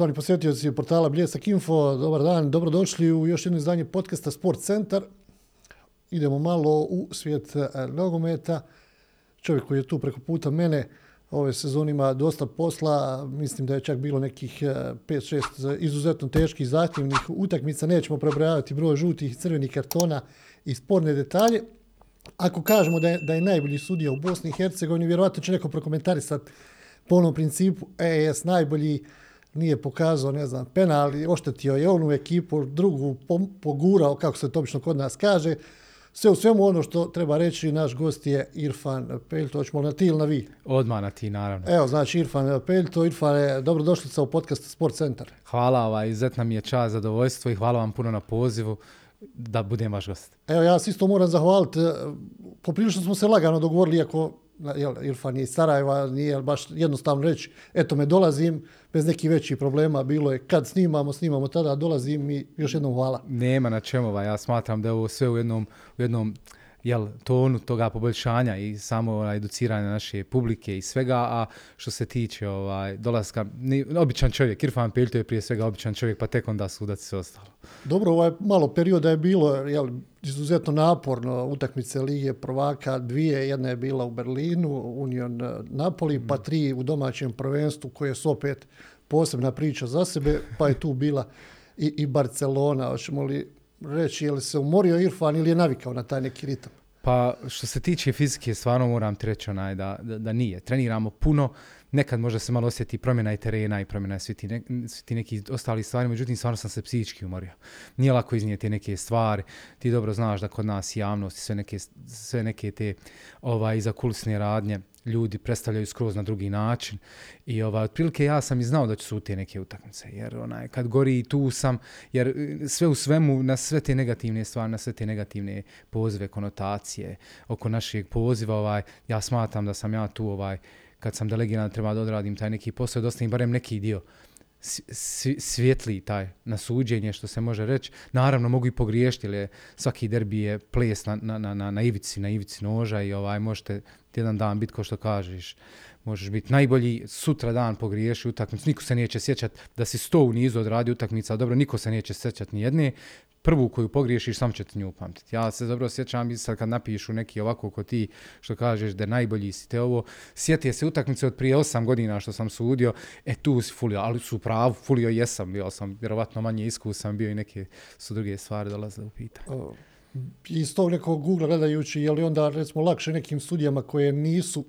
Poštovani posjetioci portala Bljesak Info, dobar dan, dobrodošli u još jedno izdanje podcasta Sport Centar. Idemo malo u svijet e, nogometa. Čovjek koji je tu preko puta mene, ove sezonima dosta posla, mislim da je čak bilo nekih e, 5-6 izuzetno teških zahtjevnih utakmica, nećemo prebrojavati broj žutih i crvenih kartona i sporne detalje. Ako kažemo da je, da je najbolji sudija u Bosni i Hercegovini, vjerovatno će neko prokomentarisati po onom principu, e, jes najbolji, nije pokazao, ne znam, penal, oštetio je onu ekipu, drugu pogurao, kako se to obično kod nas kaže. Sve u svemu ono što treba reći, naš gost je Irfan Peljto, hoćemo na ti ili na vi? Odmah na ti, naravno. Evo, znači Irfan Peljto, Irfan je dobrodošlica u podcast Sport Centar. Hvala, ovaj, izuzetna mi je čast, zadovoljstvo i hvala vam puno na pozivu da budem vaš gost. Evo, ja se isto moram zahvaliti, poprilično smo se lagano dogovorili, iako jel, Irfan je iz Sarajeva, nije baš jednostavno reći, eto me dolazim, bez nekih većih problema, bilo je kad snimamo, snimamo tada, dolazim i još jednom hvala. Nema na čemu, ja smatram da je ovo sve u jednom, u jednom jel, tonu toga poboljšanja i samo ovaj, educiranja naše publike i svega, a što se tiče ovaj, dolaska, ni, običan čovjek, Irfan Peljto je prije svega običan čovjek, pa tek onda sudac se ostalo. Dobro, ovaj malo perioda je bilo jel, izuzetno naporno, utakmice Lige prvaka, dvije, jedna je bila u Berlinu, Union eh, Napoli, mm. pa tri u domaćem prvenstvu, koje su opet posebna priča za sebe, pa je tu bila i, i Barcelona, hoćemo li reći je li se umorio Irfan ili je navikao na taj neki ritam? Pa što se tiče fizike, stvarno moram ti reći onaj da, da, da nije. Treniramo puno, nekad možda se malo osjeti promjena i terena i promjena svi ti, ne, svi ti neki ostali stvari, međutim stvarno sam se psihički umorio. Nije lako iznijeti neke stvari, ti dobro znaš da kod nas javnost i sve neke, sve neke te ovaj, iza kulisne radnje, ljudi predstavljaju skroz na drugi način i ova otprilike ja sam i znao da će su te neke utakmice jer onaj kad gori tu sam jer e, sve u svemu na sve te negativne stvari na sve te negativne pozive konotacije oko našeg poziva ovaj ja smatram da sam ja tu ovaj kad sam delegiran treba da odradim taj neki posao dosta im barem neki dio svjetli taj na suđenje što se može reći. Naravno mogu i pogriješiti, jer svaki derbi je ples na, na, na, na ivici, na ivici noža i ovaj možete jedan dan biti ko što kažeš. Možeš biti najbolji sutra dan pogriješi utakmicu. Niko se neće sjećati da si sto u nizu odradi utakmica. Dobro, niko se neće sjećati ni jedne prvu koju pogriješiš, sam će ti nju upamtiti. Ja se dobro sjećam i sad kad napišu neki ovako ko ti što kažeš da najbolji si te ovo, sjetije se utakmice od prije 8 godina što sam sudio, e tu si fulio, ali su pravu, fulio jesam, bio sam vjerovatno manje iskusan, bio i neke su druge stvari dolaze u pitanje. Iz tog nekog Google gledajući, je li onda recimo lakše nekim sudijama koje nisu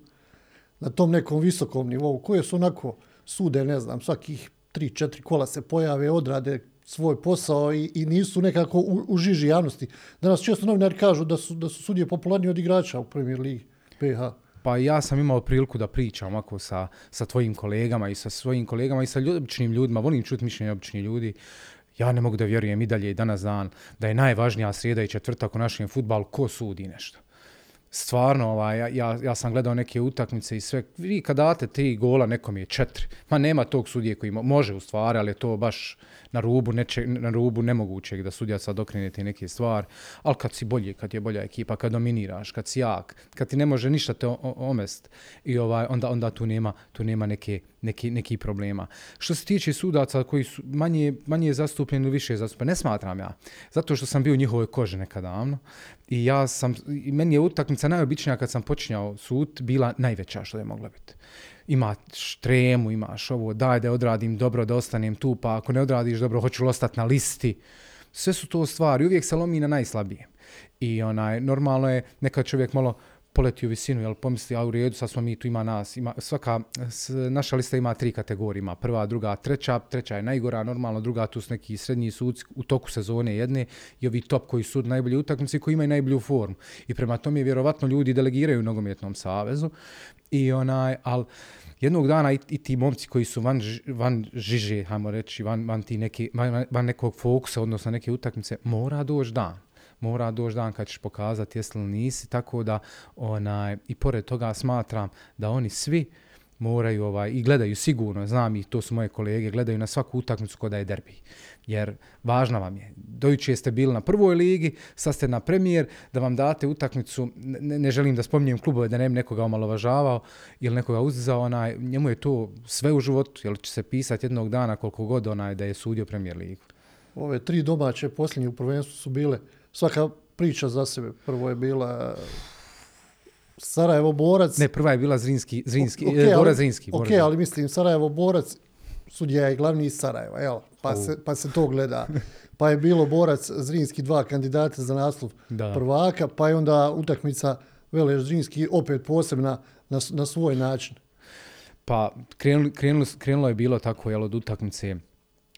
na tom nekom visokom nivou, koje su onako sude, ne znam, svakih 3-4 kola se pojave, odrade svoj posao i, i nisu nekako u, u žiži javnosti. Danas često novinari kažu da su, da su sudije popularni od igrača u Premier Ligi PH. Pa ja sam imao priliku da pričam ako sa, sa tvojim kolegama i sa svojim kolegama i sa običnim ljudima. Volim čuti mišljenje običnih ljudi. Ja ne mogu da vjerujem i dalje i danas dan da je najvažnija srijeda i četvrtak u našem futbalu ko sudi nešto stvarno, ovaj, ja, ja, ja sam gledao neke utakmice i sve, vi kad date tri gola, nekom je četiri. Ma nema tog sudije koji može u stvari, ali je to baš na rubu, neče, na rubu nemogućeg da sudija sad okrene te neke stvari. Ali kad si bolji, kad je bolja ekipa, kad dominiraš, kad si jak, kad ti ne može ništa te omest, i ovaj, onda, onda tu nema, tu nema neke, neki, neki problema. Što se tiče sudaca koji su manje, manje zastupljeni ili više zastupljeni, ne smatram ja. Zato što sam bio u njihovoj koži nekada davno. I ja sam, i meni je utakmica najobičnija kad sam počinjao sud, bila najveća što je mogla biti. Ima štremu, imaš ovo, daj da odradim dobro, da ostanem tu, pa ako ne odradiš dobro, hoću li ostati na listi. Sve su to stvari, uvijek se lomi na najslabije. I onaj, normalno je, neka čovjek malo, poleti u visinu, jel pomisli, a u redu, sad smo mi, tu ima nas, ima, svaka, s, naša lista ima tri kategorije, ima prva, druga, treća, treća je najgora, normalno, druga, tu su neki srednji sudci u toku sezone jedne i ovi top koji su najbolji utakmice koji imaju najbolju formu. I prema tome, vjerovatno, ljudi delegiraju u nogometnom savezu i onaj, al jednog dana i, i ti momci koji su van, van žiže, hajmo reći, van, van, ti neki, van, van nekog fokusa, odnosno neke utakmice, mora doći dan mora doći dan kad ćeš pokazati jesi li nisi, tako da onaj, i pored toga smatram da oni svi moraju ovaj, i gledaju sigurno, znam i to su moje kolege, gledaju na svaku utakmicu kod da je derbi. Jer važna vam je. Dojuče ste bili na prvoj ligi, sad ste na premijer, da vam date utakmicu, ne, ne želim da spominjem klubove, da ne bi nekoga omalovažavao ili nekoga uzizao, onaj, njemu je to sve u životu, jer će se pisati jednog dana koliko god onaj da je sudio premijer ligu. Ove tri domaće posljednje u prvenstvu su bile svaka priča za sebe. Prvo je bila Sarajevo borac. Ne, prva je bila Zrinski, Zrinski, Ok, okay, ali- Borac Zrinski. Ok, Borac Zrinski. ali mislim Sarajevo borac, sudija je glavni iz Sarajeva, jel? Pa, se, pa se to gleda. Pa je bilo borac Zrinski dva kandidata za naslov Da. prvaka, pa je onda utakmica Veleš Zrinski opet posebna na, na svoj način. Pa krenuli, krenuli, krenulo je bilo tako jel, od utakmice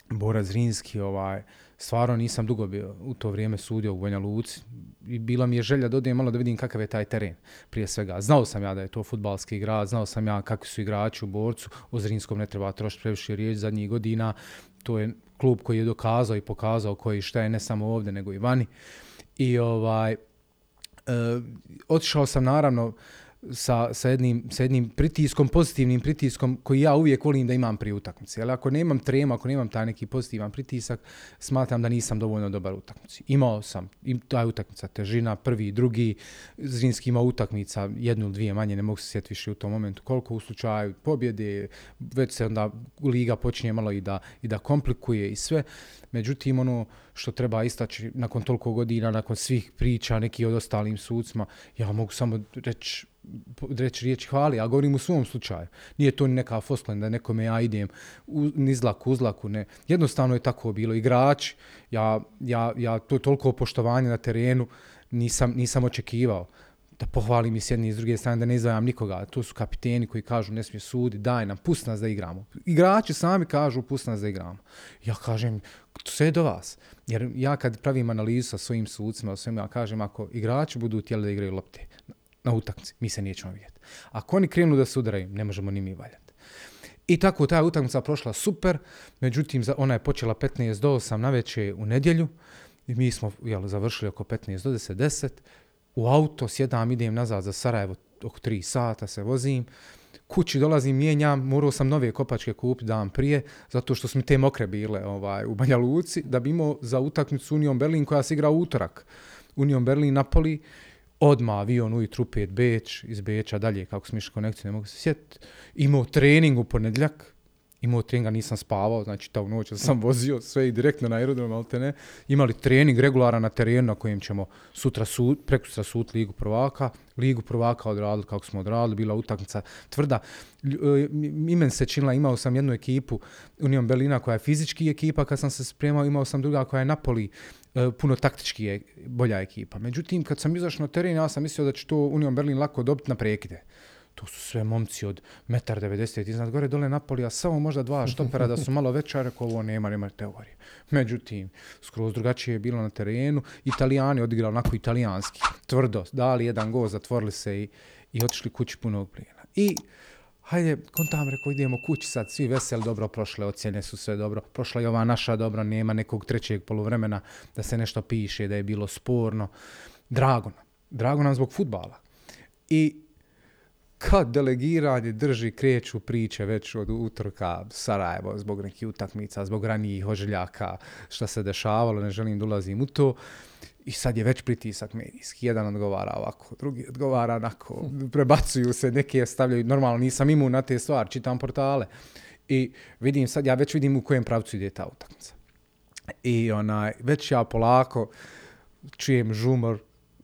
Bora Zrinski, ovaj, stvarno nisam dugo bio u to vrijeme sudio u Banja Luci i bila mi je želja da odem malo da vidim kakav je taj teren prije svega. Znao sam ja da je to futbalski grad, znao sam ja kakvi su igrači u Borcu, o Zrinskom ne treba trošiti previše riječ zadnjih godina, to je klub koji je dokazao i pokazao koji šta je ne samo ovdje nego i vani. I ovaj, E, otišao sam naravno sa, sa, jednim, sa jednim pritiskom, pozitivnim pritiskom koji ja uvijek volim da imam prije utakmice. Ali ako nemam trema, ako nemam taj neki pozitivan pritisak, smatram da nisam dovoljno dobar u utakmici. Imao sam i taj utakmica, težina, prvi, drugi, Zrinski imao utakmica, jednu ili dvije manje, ne mogu se sjetiti više u tom momentu. Koliko u slučaju pobjede, već se onda liga počinje malo i da, i da komplikuje i sve. Međutim, ono što treba istaći nakon toliko godina, nakon svih priča, neki od ostalim sucima, ja mogu samo reći reći riječ hvali, ja govorim u svom slučaju. Nije to ni neka fosklen da nekome ja idem u, nizlaku, uzlaku, ne. Jednostavno je tako bilo. Igrač, ja, ja, ja to toliko poštovanja na terenu nisam, nisam očekivao da pohvalim i s jedne i s druge strane, da ne izvajam nikoga. To su kapiteni koji kažu ne smije sudi, daj nam, pust nas da igramo. Igrači sami kažu pust nas da igramo. Ja kažem, sve je do vas. Jer ja kad pravim analizu sa svojim sudcima, o svemu, ja kažem, ako igrači budu htjeli da igraju lopte na utakmici, mi se nećemo vidjeti. Ako oni krenu da se udaraju, ne možemo ni mi valjati. I tako ta utakmica prošla super, međutim za- ona je počela 15 do 8 na večer u nedjelju i mi smo jel, završili oko 15 do 10, 10. U auto sjedam, idem nazad za Sarajevo, oko 3 sata se vozim. Kući dolazim, mijenjam, morao sam nove kopačke kupiti dan prije, zato što su mi te mokre bile ovaj, u Banja Luci, da bi imao za utakmicu Union Berlin koja se igra u utorak. Union Berlin, Napoli, odma avion ujutru 5 Beč, iz Beča dalje, kako smo išli konekciju, ne mogu se sjetiti. Imao trening u ponedljak, imao treninga, nisam spavao, znači ta u noć sam vozio sve i direktno na aerodrom, ali te ne. Imali trening regularan na terenu na kojem ćemo sutra sud, prekustra sud Ligu prvaka, Ligu prvaka odradili kako smo odradili, bila utakmica tvrda. E, imen se činila, imao sam jednu ekipu Union Berlina koja je fizički ekipa, kad sam se spremao imao sam druga koja je Napoli, puno taktički je bolja ekipa. Međutim, kad sam izašao na teren, ja sam mislio da će to Union Berlin lako dobiti na prekide. To su sve momci od 1,90 m iznad gore dole Napoli, a samo možda dva štopera da su malo veća, rekao ovo nema, nema teorije. Međutim, skroz drugačije je bilo na terenu. Italijani odigrali onako italijanski, tvrdo, dali jedan gol, zatvorili se i, i otišli kući punog plijena. I hajde, kontam rekao, idemo kući sad, svi veseli, dobro prošle, ocjene su sve dobro. Prošla je ova naša dobro, nema nekog trećeg poluvremena da se nešto piše, da je bilo sporno. Drago nam, drago nam zbog futbala. I kad delegiranje drži, kreću priče već od utorka Sarajevo zbog nekih utakmica, zbog ranijih ožiljaka, šta se dešavalo, ne želim da ulazim u to. I sad je već pritisak medijski. Jedan odgovara ovako, drugi odgovara onako, prebacuju se, neke stavljaju, normalno nisam imun na te stvari, čitam portale. I vidim sad, ja već vidim u kojem pravcu ide ta utakmica. I onaj, već ja polako čujem žumor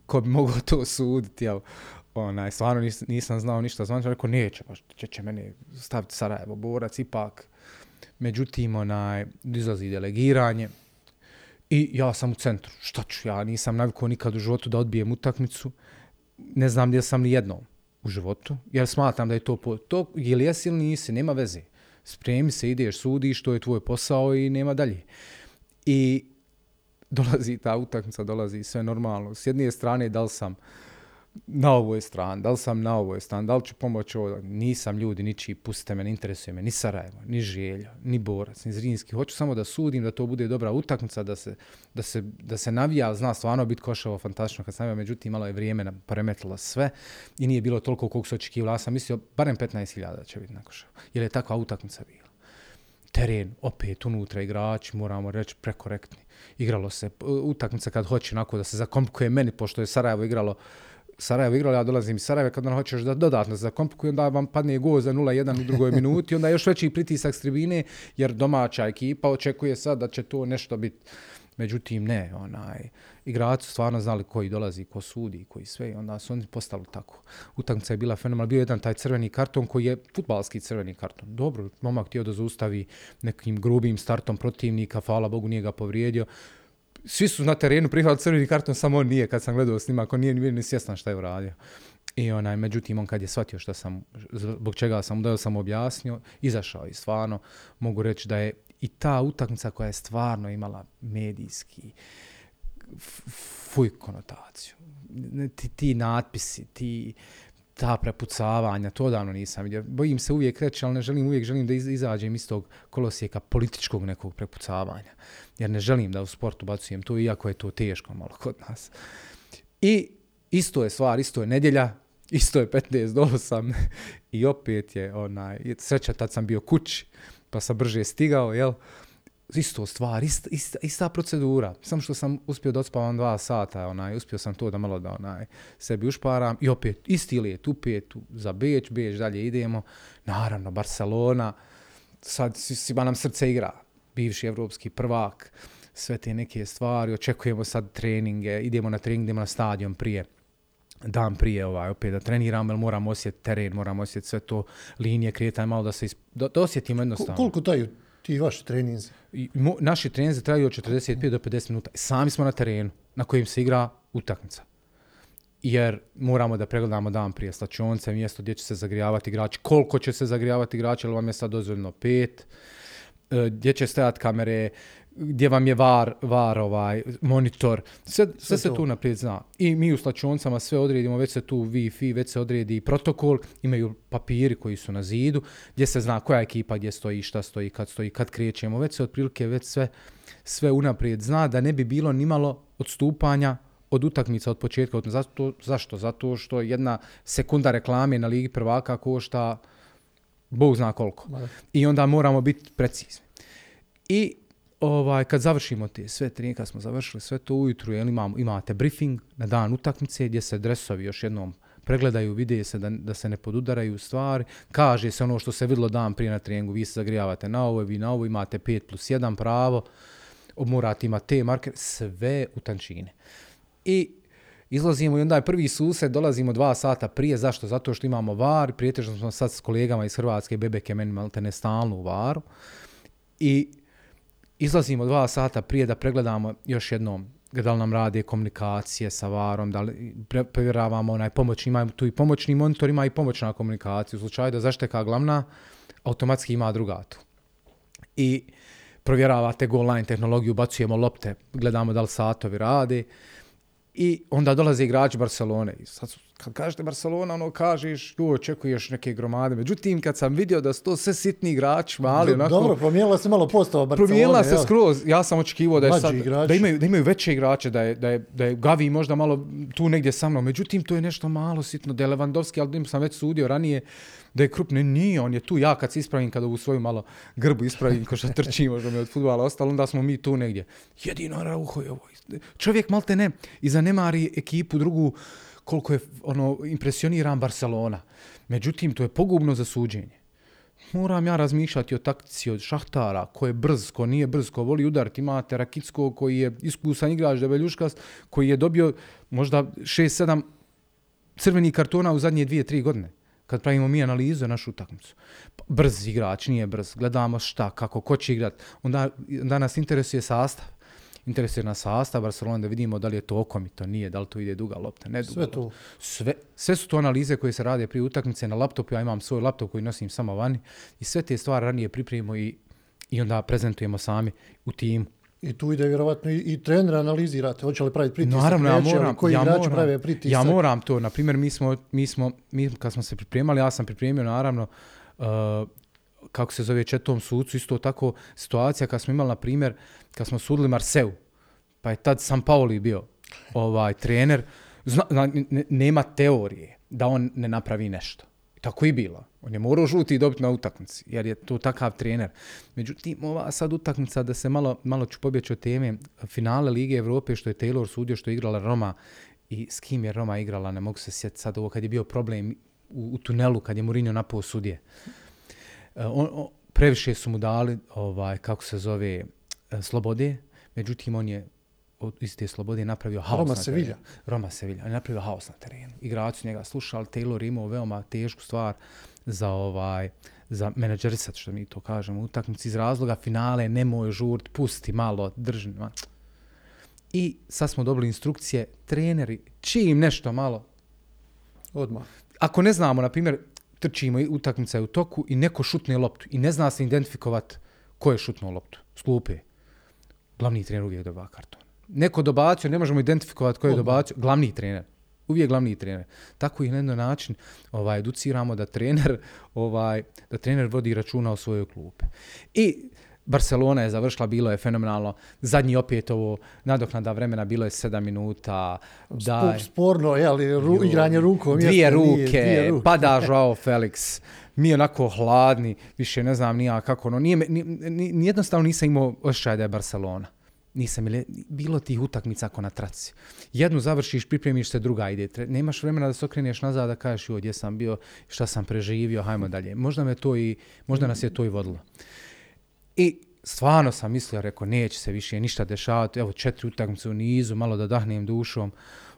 ko bi mogao to suditi, jel? Onaj, stvarno nis, nisam znao ništa zvanično, rekao neće, baš će, će mene staviti Sarajevo, borac, ipak. Međutim, onaj, izlazi delegiranje i ja sam u centru. Šta ću, ja nisam navikao nikad u životu da odbijem utakmicu, ne znam gdje sam ni jednom u životu, jer smatram da je to, po, to ili jesi ili nisi, nema veze. Spremi se, ideš, sudiš, to je tvoj posao i nema dalje. I dolazi ta utakmica, dolazi sve normalno. S jedne strane, da li sam na ovoj strani, da li sam na ovoj strani, da li ću pomoći ovo, nisam ljudi ničiji, pustite me, ne interesuje me, ni Sarajevo, ni Željo, ni Borac, ni Zrinski, hoću samo da sudim, da to bude dobra utakmica, da se, da se, da se navija, zna stvarno biti košavo fantastično kad sam navija, međutim malo je vrijeme poremetilo sve i nije bilo toliko koliko se očekivalo, ja sam mislio barem 15.000 će biti na Koševo, jer je takva utakmica bila. Teren, opet unutra igrači, moramo reći prekorektni. Igralo se e, utakmica kad hoće onako da se zakomplikuje meni, pošto je Sarajevo igralo Sarajevo igrali, ja dolazim iz Sarajeva, kad onda hoćeš da dodatno za kompliku, onda vam padne go za 0-1 u drugoj minuti, onda još veći pritisak s tribine, jer domaća ekipa očekuje sad da će to nešto biti. Međutim, ne, onaj, igrači su stvarno znali koji dolazi, ko sudi, koji sve, i onda su oni postali tako. Utakmica je bila fenomenalna, bio jedan taj crveni karton koji je futbalski crveni karton. Dobro, momak htio da zaustavi nekim grubim startom protivnika, hvala Bogu nije ga povrijedio svi su na terenu prihvatili crveni karton, samo on nije kad sam gledao snimak, on nije ni, ni svjestan šta je uradio. I onaj, međutim, on kad je shvatio šta sam, zbog čega sam da sam objasnio, izašao i stvarno mogu reći da je i ta utakmica koja je stvarno imala medijski fuj konotaciju. Ti, ti natpisi, ti, ta prepucavanja, to davno nisam vidio. Bojim se uvijek reći, ali ne želim uvijek, želim da izađem iz tog kolosijeka političkog nekog prepucavanja. Jer ne želim da u sportu bacujem to, iako je to teško malo kod nas. I isto je stvar, isto je nedjelja, isto je 15 do 8 i opet je onaj, sreća tad sam bio kući, pa sam brže stigao, jel? Isto stvar, ista, ista, ista procedura. Samo što sam uspio da odspavam dva sata, onaj, uspio sam to da malo da onaj, sebi ušparam i opet isti let, upet za Beč, Beč, dalje idemo. Naravno, Barcelona, sad svima nam srce igra, bivši evropski prvak, sve te neke stvari, očekujemo sad treninge, idemo na trening, idemo na stadion prije dan prije ovaj opet da treniramo, jer moramo osjetiti teren, moramo osjetiti sve to linije kretanja, malo da se isp... da, da osjetimo jednostavno. Koliko traju ti vaši treninzi? I, mo, naši treninzi traju od 45 do 50 minuta. Sami smo na terenu na kojim se igra utakmica. Jer moramo da pregledamo dan prije slačionce, mjesto gdje će se zagrijavati igrači, koliko će se zagrijavati igrači, ali vam je sad dozvoljeno pet, e, gdje će stajati kamere, gdje vam je var, var ovaj, monitor, sve, sve, sve se tu naprijed zna. I mi u slačoncama sve odredimo, već se tu Wi-Fi, već se odredi protokol, imaju papiri koji su na zidu, gdje se zna koja ekipa gdje stoji, šta stoji, kad stoji, kad krećemo, već se otprilike već sve, sve unaprijed zna da ne bi bilo nimalo odstupanja od utakmica od početka. Zato, zašto? Zato što jedna sekunda reklame na Ligi prvaka košta Bog zna koliko. I onda moramo biti precizni. I ovaj, kad završimo te sve treninge, kad smo završili sve to ujutru, jel, imamo, imate briefing na dan utakmice gdje se dresovi još jednom pregledaju, vide se da, da se ne podudaraju stvari, kaže se ono što se vidlo dan prije na treningu, vi se zagrijavate na ovo, vi na ovo, imate 5 plus 1 pravo, morate imati te marker, sve u tančine. I izlazimo i onda je prvi sused, dolazimo dva sata prije, zašto? Zato što imamo var, prijetežno smo sad s kolegama iz Hrvatske, Bebeke, meni malte ne stalno u varu. I izlazimo dva sata prije da pregledamo još jednom da li nam rade komunikacije sa varom, da li provjeravamo onaj pomoćni, ima tu i pomoćni monitor, ima i pomoćna komunikacija. U slučaju da zašteka glavna, automatski ima druga tu. I provjeravate go online tehnologiju, bacujemo lopte, gledamo da li satovi rade. I onda dolaze igrači Barcelone. I sad kad kažete Barcelona, ono kažeš, tu očekuješ neke gromade. Međutim, kad sam vidio da su to sve sitni igrači, mali, onako... Dobro, promijenila se malo postava Barcelona. Promijenila se skroz. Ja sam očekivao da je sad, da imaju, da imaju veće igrače, da je, da, je, da je Gavi možda malo tu negdje sa mnom. Međutim, to je nešto malo sitno. Da je Lewandowski, ali sam već sudio ranije, da je krupne, nije, on je tu. Ja kad se ispravim, kada u svoju malo grbu ispravim, ko što trči možda mi od futbala ostalo, onda smo mi tu negdje. Jedino Rauho je ovo. Čovjek malte ne, i zanemari ekipu drugu, koliko je ono impresioniran Barcelona. Međutim, to je pogubno za suđenje. Moram ja razmišljati o taktici od šahtara, ko je brz, ko nije brz, ko voli udariti. Imate Rakicko koji je iskusan igrač Debeljuškas, koji je dobio možda 6-7 crvenih kartona u zadnje 2-3 godine. Kad pravimo mi analizu našu utakmicu. Brz igrač, nije brz. Gledamo šta, kako, ko će igrati. Onda, onda nas interesuje sastav interesuje na sastav Barcelona da vidimo da li je to okomito, nije, da li to ide duga lopta, ne duga sve to. Sve, sve su to analize koje se rade prije utakmice na laptopu, ja imam svoj laptop koji nosim samo vani i sve te stvari ranije pripremimo i, i onda prezentujemo sami u timu. I tu ide vjerovatno i, i trener analizirate, hoće li praviti pritisak, Naravno, ja moram, koji ja moram, prave pritisak. ja moram to. Na primjer, mi smo, mi smo, mi kad smo se pripremali, ja sam pripremio naravno uh, kako se zove četom sucu, isto tako situacija kad smo imali, na primjer, kad smo sudili Marseu, pa je tad San Paoli bio ovaj trener, zna, zna, ne- nema teorije da on ne napravi nešto. Tako i bilo. On je morao žuti i dobiti na utakmici, jer je to takav trener. Međutim, ova sad utakmica, da se malo, malo ću pobjeći od teme, finale Lige Evrope, što je Taylor sudio, što je igrala Roma, i s kim je Roma igrala, ne mogu se sjetiti sad ovo, kad je bio problem u, u tunelu, kad je Mourinho napao sudije. E, on, on, previše su mu dali, ovaj, kako se zove, e, slobode, međutim, on je od iz te slobode napravio haos Roma na terenu. Sevilla. Roma Sevilla. On je napravio haos na terenu. Igrači njega slušali, Taylor imao veoma tešku stvar za ovaj za menadžerisat, što mi to kažemo, utakmici iz razloga finale, nemoj žurt, pusti malo, drži. ma. I sad smo dobili instrukcije, treneri, čim nešto malo, Odmah. ako ne znamo, na primjer, trčimo i utakmica je u toku i neko šutne loptu i ne zna se identifikovat ko je šutnuo loptu s klupe, glavni trener uvijek doba karton. Neko dobacio, ne možemo identifikovat ko je dobacio, glavni trener. Uvijek glavni trener. Tako ih na jedan način ovaj, educiramo da trener, ovaj, da trener vodi računa o svojoj klupe. I Barcelona je završila, bilo je fenomenalno. Zadnji opet ovo, nadoknada vremena, bilo je 7 minuta. Da, Spo- Sporno, je ali ru, igranje rukom. Dvije ruke, nije, dvije ruke. pada Joao Felix. Mi onako hladni, više ne znam nija kako ono. Nije, ni, ni, ni jednostavno nisam imao osjećaj da je Barcelona. Nisam ili, bilo tih utakmica ako na traci. Jednu završiš, pripremiš se, druga ide. Tre- Nemaš vremena da se okreneš nazad da kažeš joj, gdje sam bio, šta sam preživio, hajmo dalje. Možda me to i, možda nas je to i vodilo. I stvarno sam mislio, rekao, neće se više ništa dešavati, evo četiri utakmice u nizu, malo da dahnem dušom,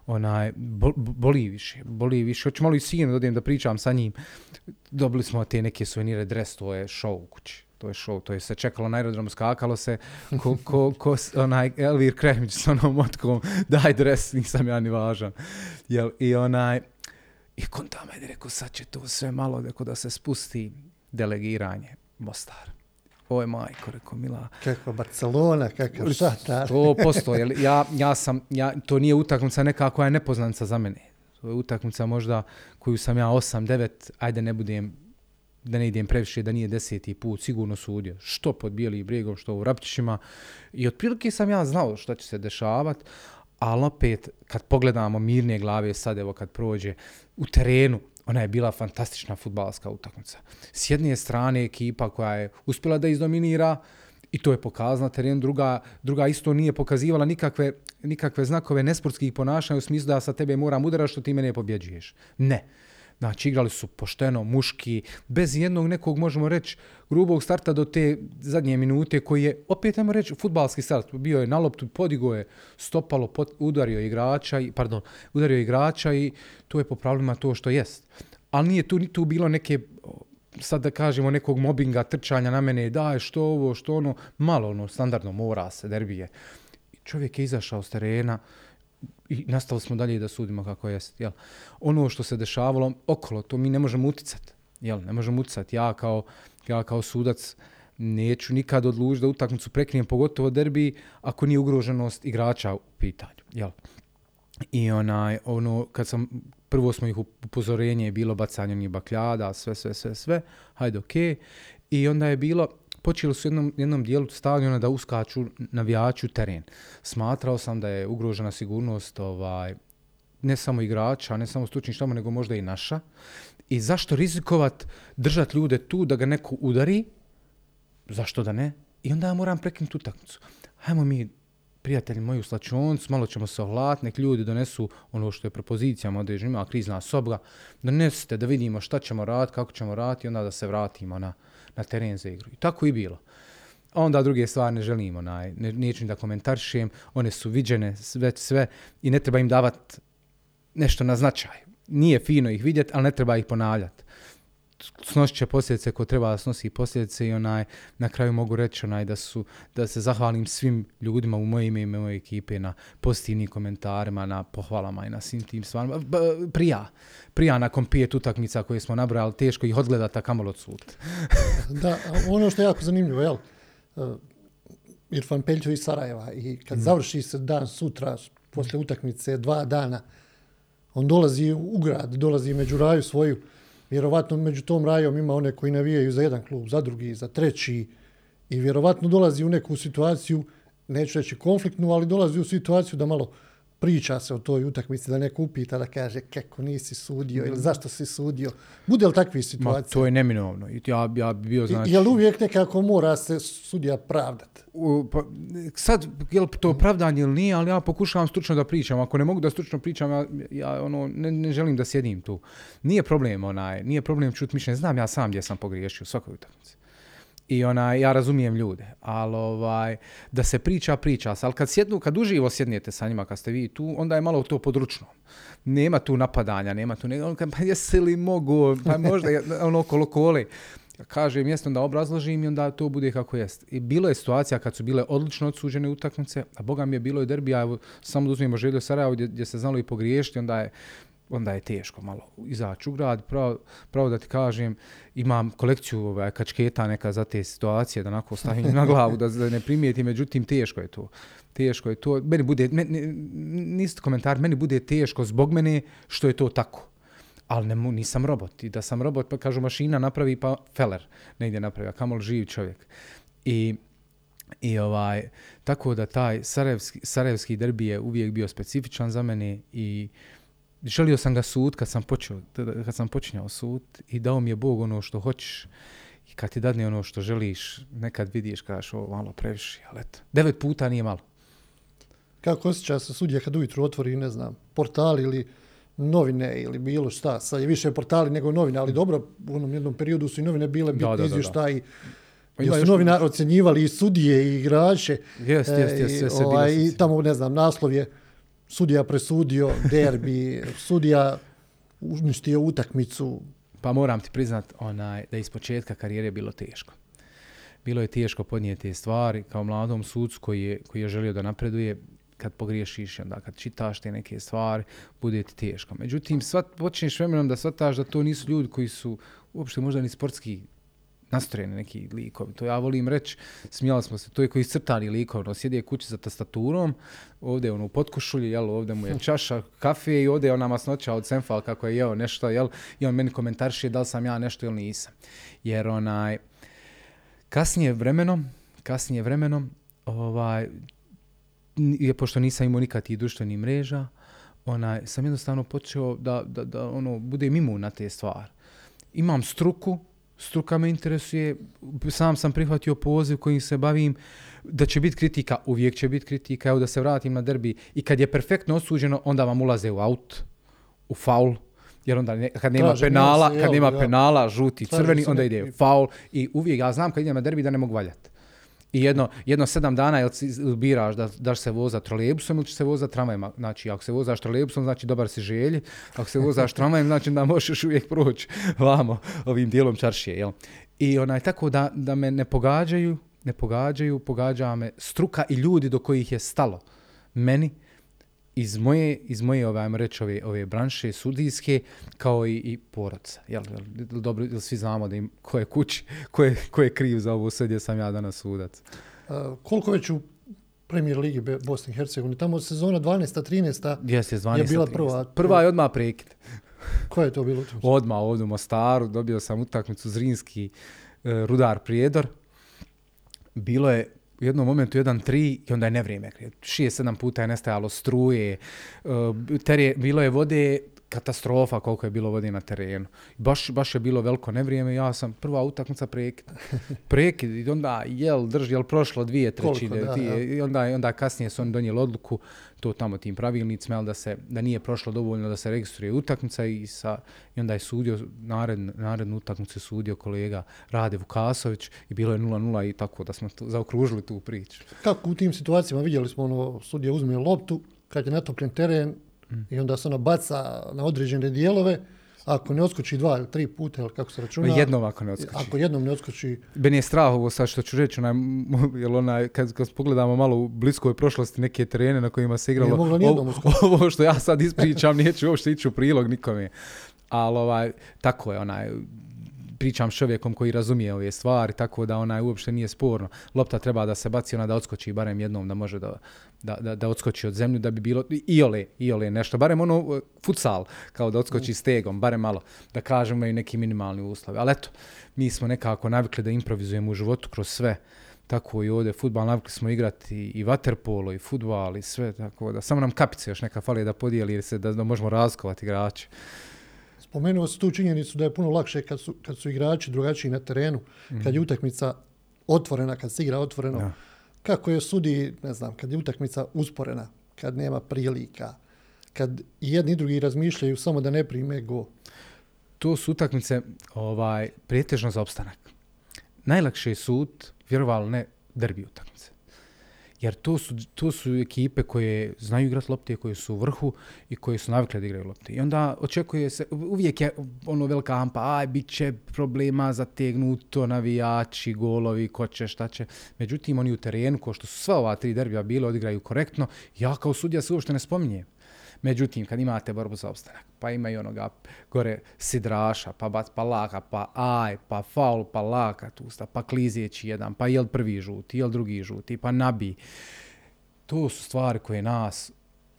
onaj, bol, boli više, boli više. Hoću malo i sinu da odem da pričam sa njim. Dobili smo te neke suvenire, dres, to je show u kući. To je show, to je se čekalo na aerodromu, skakalo se, ko, ko, ko onaj Elvir Kremić s onom motkom, daj dres, nisam ja ni važan. Jel, I onaj, i kontam, ajde, rekao, sad će to sve malo, rekao, da se spusti delegiranje, Mostar. Je majko, rekao, Mila, Kakva Barcelona, kakav šatar. to posto, jer ja, ja sam, ja, to nije utakmica neka koja je nepoznanica za mene. To je utakmica možda koju sam ja 8-9, ajde ne budem, da ne idem previše, da nije deseti put, sigurno sudio. Što pod Bijeli brijegom, što u Raptićima. I otprilike sam ja znao šta će se dešavati, ali opet, kad pogledamo mirne glave sad, evo kad prođe u terenu, ona je bila fantastična futbalska utakmica. S jedne strane ekipa koja je uspjela da izdominira, I to je pokazala teren, druga, druga isto nije pokazivala nikakve, nikakve znakove nesportskih ponašanja u smislu da sa tebe moram udarati što ti mene pobjeđuješ. Ne. Znači, igrali su pošteno, muški, bez jednog nekog, možemo reći, grubog starta do te zadnje minute, koji je, opet ajmo reći, futbalski start. Bio je na loptu, podigo je stopalo, pot, udario igrača, i, pardon, udario igrača i to je po pravilima to što jest. Ali nije tu, ni tu bilo neke sad da kažemo nekog mobinga, trčanja na mene, daj što ovo, što ono, malo ono, standardno mora se, derbije. I čovjek je izašao s terena i nastavili smo dalje da sudimo kako jest. Jel? Ono što se dešavalo okolo, to mi ne možemo uticati. Jel? Ne možemo uticati. Ja kao, ja kao sudac neću nikad odlučiti da utakmicu prekrijem, pogotovo derbi, ako nije ugroženost igrača u pitanju. Jel? I onaj, ono, kad sam, prvo smo ih upozorenje je bilo bacanje njih bakljada, sve, sve, sve, sve, hajde, okej. I onda je bilo, počeli su u jednom, jednom dijelu stadiona da uskaču navijači u teren. Smatrao sam da je ugrožena sigurnost ovaj, ne samo igrača, ne samo stručnih štama, nego možda i naša. I zašto rizikovat držat ljude tu da ga neko udari? Zašto da ne? I onda ja moram prekinuti utakmicu. Hajmo mi prijatelji moji u slačoncu, malo ćemo se ohlat, nek ljudi donesu ono što je propozicijama određeno, ima krizna sobga, donesite da vidimo šta ćemo raditi, kako ćemo raditi i onda da se vratimo na, na teren za igru. I tako i bilo. A onda druge stvari ne želimo, naj, ne, neću ni da komentarišem, one su viđene sve, sve i ne treba im davati nešto na značaj. Nije fino ih vidjeti, ali ne treba ih ponavljati. Snosit će posljedice ko treba da snosi posljedice i onaj, na kraju mogu reći onaj, da, su, da se zahvalim svim ljudima u moje ime i moje ekipe na pozitivnim komentarima, na pohvalama i na svim tim stvarima. B- prija, prija nakon pijet utakmica koje smo nabrali, teško ih odgledati, a kamol odsut. Da, ono što je jako zanimljivo, jel? E, Irfan Peljčević iz Sarajeva i kad završi se dan sutra, posle utakmice, dva dana, on dolazi u grad, dolazi među raju svoju, vjerovatno među tom rajom ima one koji navijaju za jedan klub, za drugi, za treći. I vjerovatno dolazi u neku situaciju, neću reći konfliktnu, ali dolazi u situaciju da malo priča se o toj utakmici, da neko upita da kaže kako nisi sudio ili zašto si sudio. Bude li takvi Ma, situacije? to je neminovno. I Ja, ja bi bio, znači... I, jel uvijek nekako mora se sudija pravdati? U, pa, sad, je li to opravdanje ili nije, ali ja pokušavam stručno da pričam. Ako ne mogu da stručno pričam, ja, ja ono, ne, ne želim da sjedim tu. Nije problem, onaj, nije problem čuti mišljenje. Znam ja sam gdje sam pogriješio u svakoj utakmici. I ona, ja razumijem ljude, ali ovaj, da se priča, priča se. Ali kad, sjednu, kad uživo sjednete sa njima, kad ste vi tu, onda je malo to područno. Nema tu napadanja, nema tu... Ne, on kaže, pa jesi li mogu, pa možda, ono, okolo kole. Kažem mjesto da obrazložim i onda to bude kako jest. I bilo je situacija kad su bile odlično odsuđene utakmice, a boga mi je bilo i derbija, evo, samo da uzmemo Željo Sarajevo gdje, gdje se znalo i pogriješiti, onda je onda je teško malo izaći u grad, pravo, pravo da ti kažem, imam kolekciju ove, kačketa neka za te situacije, da onako stavim na glavu, da, da ne primijeti, međutim teško je to. Teško je to. Meni bude, meni, niste komentar, meni bude teško zbog mene što je to tako. Ali ne, nisam robot. I da sam robot, pa kažu mašina napravi, pa feller negdje napravi, a kamol živ čovjek. I I ovaj, tako da taj sarajevski, sarajevski derbi je uvijek bio specifičan za mene i želio sam ga sud kad sam počeo, kad sam počinjao sud i dao mi je Bog ono što hoćeš i kad ti dadne ono što želiš, nekad vidiš kažeš ovo malo previše, ali eto, devet puta nije malo. Kako osjeća se sudija kad ujutru otvori, ne znam, portal ili novine ili bilo šta, sad je više portali nego novine, ali dobro, u onom jednom periodu su i novine bile bitni da, da, da. izvještaji, Pa gdje ima su još- novinari ocjenjivali i sudije i igrače. Jest, jest, e, jest, i, sve se bilo ovaj, I tamo, ne znam, naslov je sudija presudio derbi, sudija uništio utakmicu. Pa moram ti priznat onaj, da iz početka karijere je bilo teško. Bilo je teško podnijeti te stvari kao mladom sudcu koji je, koji je želio da napreduje kad pogriješiš, onda kad čitaš te neke stvari, bude ti teško. Međutim, svat, počneš vremenom da shvataš da to nisu ljudi koji su uopšte možda ni sportski nastrojeni neki likovi. To ja volim reći, smijali smo se, to je koji crtani likov, no, sjedi je kući za tastaturom, ovdje je ono u potkošulji, jel, ovdje mu je čaša kafe i ovdje je ona masnoća od Senfal kako je jeo nešto, jel, i on meni komentariše da li sam ja nešto ili nisam. Jer onaj, kasnije vremenom, kasnije vremenom, ovaj, je, pošto nisam imao nikad tih društvenih mreža, onaj, sam jednostavno počeo da, da, da ono, budem imun na te stvari. Imam struku, struka me interesuje, sam sam prihvatio poziv kojim se bavim, da će biti kritika, uvijek će biti kritika, evo da se vratim na derbi. I kad je perfektno osuđeno, onda vam ulaze u aut, u faul, jer onda ne, kad nema Traže penala, kad nema penala, žuti, crveni, onda ide faul. I uvijek, ja znam kad idem na derbi da ne mogu valjati. I jedno, jedno sedam dana jel biraš da, daš se voza trolejbusom ili će se voza tramvajima. Znači, ako se vozaš trolejbusom, znači dobar si želji. Ako se vozaš tramvajem, znači da možeš uvijek proći vamo ovim dijelom čaršije. Jel? I onaj, tako da, da me ne pogađaju, ne pogađaju, pogađa me struka i ljudi do kojih je stalo. Meni, iz moje, iz moje ove, ajmo reći, ove, ove branše sudijske, kao i, i porodca. Jel, jel, dobro, jel svi znamo da im, ko je kući, ko je, ko je kriv za ovo sve gdje sam ja danas sudac. A, koliko već u premijer ligi Bosne i Hercegovine? Tamo sezona 12. 13. Jeste, 12. Je bila 13. prva. Prva je odmah prekid. Koja je to bilo? utakmica? Odmah ovdje u Mostaru dobio sam utakmicu Zrinski e, Rudar Prijedor. Bilo je u jednom momentu 1-3 i onda je nevrijeme. Šije, sedam puta je nestajalo struje, ter terje, bilo je vode, katastrofa koliko je bilo vode na terenu. Baš, baš je bilo veliko nevrijeme, ja sam prva utakmica prekid. Prekid i onda jel drži, jel prošlo dvije trećine, Koliko, da, dvije, i onda, onda kasnije su oni donijeli odluku to tamo tim pravilnicima, jel, da, se, da nije prošlo dovoljno da se registruje utakmica i, sa, i onda je sudio, narednu, narednu utakmicu sudio kolega Rade Vukasović i bilo je 0-0 i tako da smo tu, zaokružili tu priču. Kako u tim situacijama vidjeli smo ono, sudija uzme loptu, kad je natopljen teren i onda se ona baca na određene dijelove, ako ne odskoči dva ili tri puta, ili kako se računa, Jednom ako ne odskoči. ako jednom ne odskoči, Meni je strah ovo sad što ću reći, onaj, jel onaj, kad, kad pogledamo malo u bliskoj prošlosti neke terene na kojima se igralo, ovo, ovo što ja sad ispričam, neću uopšte ići u prilog nikome. Ali ovaj, tako je, onaj, pričam s čovjekom koji razumije ove stvari, tako da onaj uopšte nije sporno. Lopta treba da se baci, ona da odskoči barem jednom, da može da, da, da, da odskoči od zemlju, da bi bilo iole, iole nešto, barem ono e, futsal, kao da odskoči stegom, barem malo, da kažemo imaju neki minimalni uslovi. Ali eto, mi smo nekako navikli da improvizujemo u životu kroz sve, tako i ovdje futbal, navikli smo igrati i waterpolo i futbal i sve, tako da samo nam kapice još neka fali da podijeli se da, da možemo razkovati igrače. Spomenuo se tu činjenicu da je puno lakše kad su, kad su igrači drugačiji na terenu, mm. kad je utakmica otvorena, kad se igra otvoreno. Ja. Kako je sudi, ne znam, kad je utakmica usporena, kad nema prilika, kad jedni i drugi razmišljaju samo da ne prime go. To su utakmice ovaj, prijetežno za opstanak. Najlakše je sud, vjerovali ne, derbi utakmice. Jer to su, to su ekipe koje znaju igrati lopte, koje su u vrhu i koje su navikle da igraju lopte. I onda očekuje se, uvijek je ono velika ampa, aj, bit će problema zategnuto, navijači, golovi, ko će, šta će. Međutim, oni u terenu, ko što su sva ova tri derbija bile, odigraju korektno. Ja kao sudija se uopšte ne spominjem. Međutim, kad imate borbu za opstanak, pa ima i onoga gore sidraša, pa bat, pa laka, pa aj, pa faul, pa laka tusta, pa klizeći jedan, pa jel prvi žuti, jel drugi žuti, pa nabi. To su stvari koje nas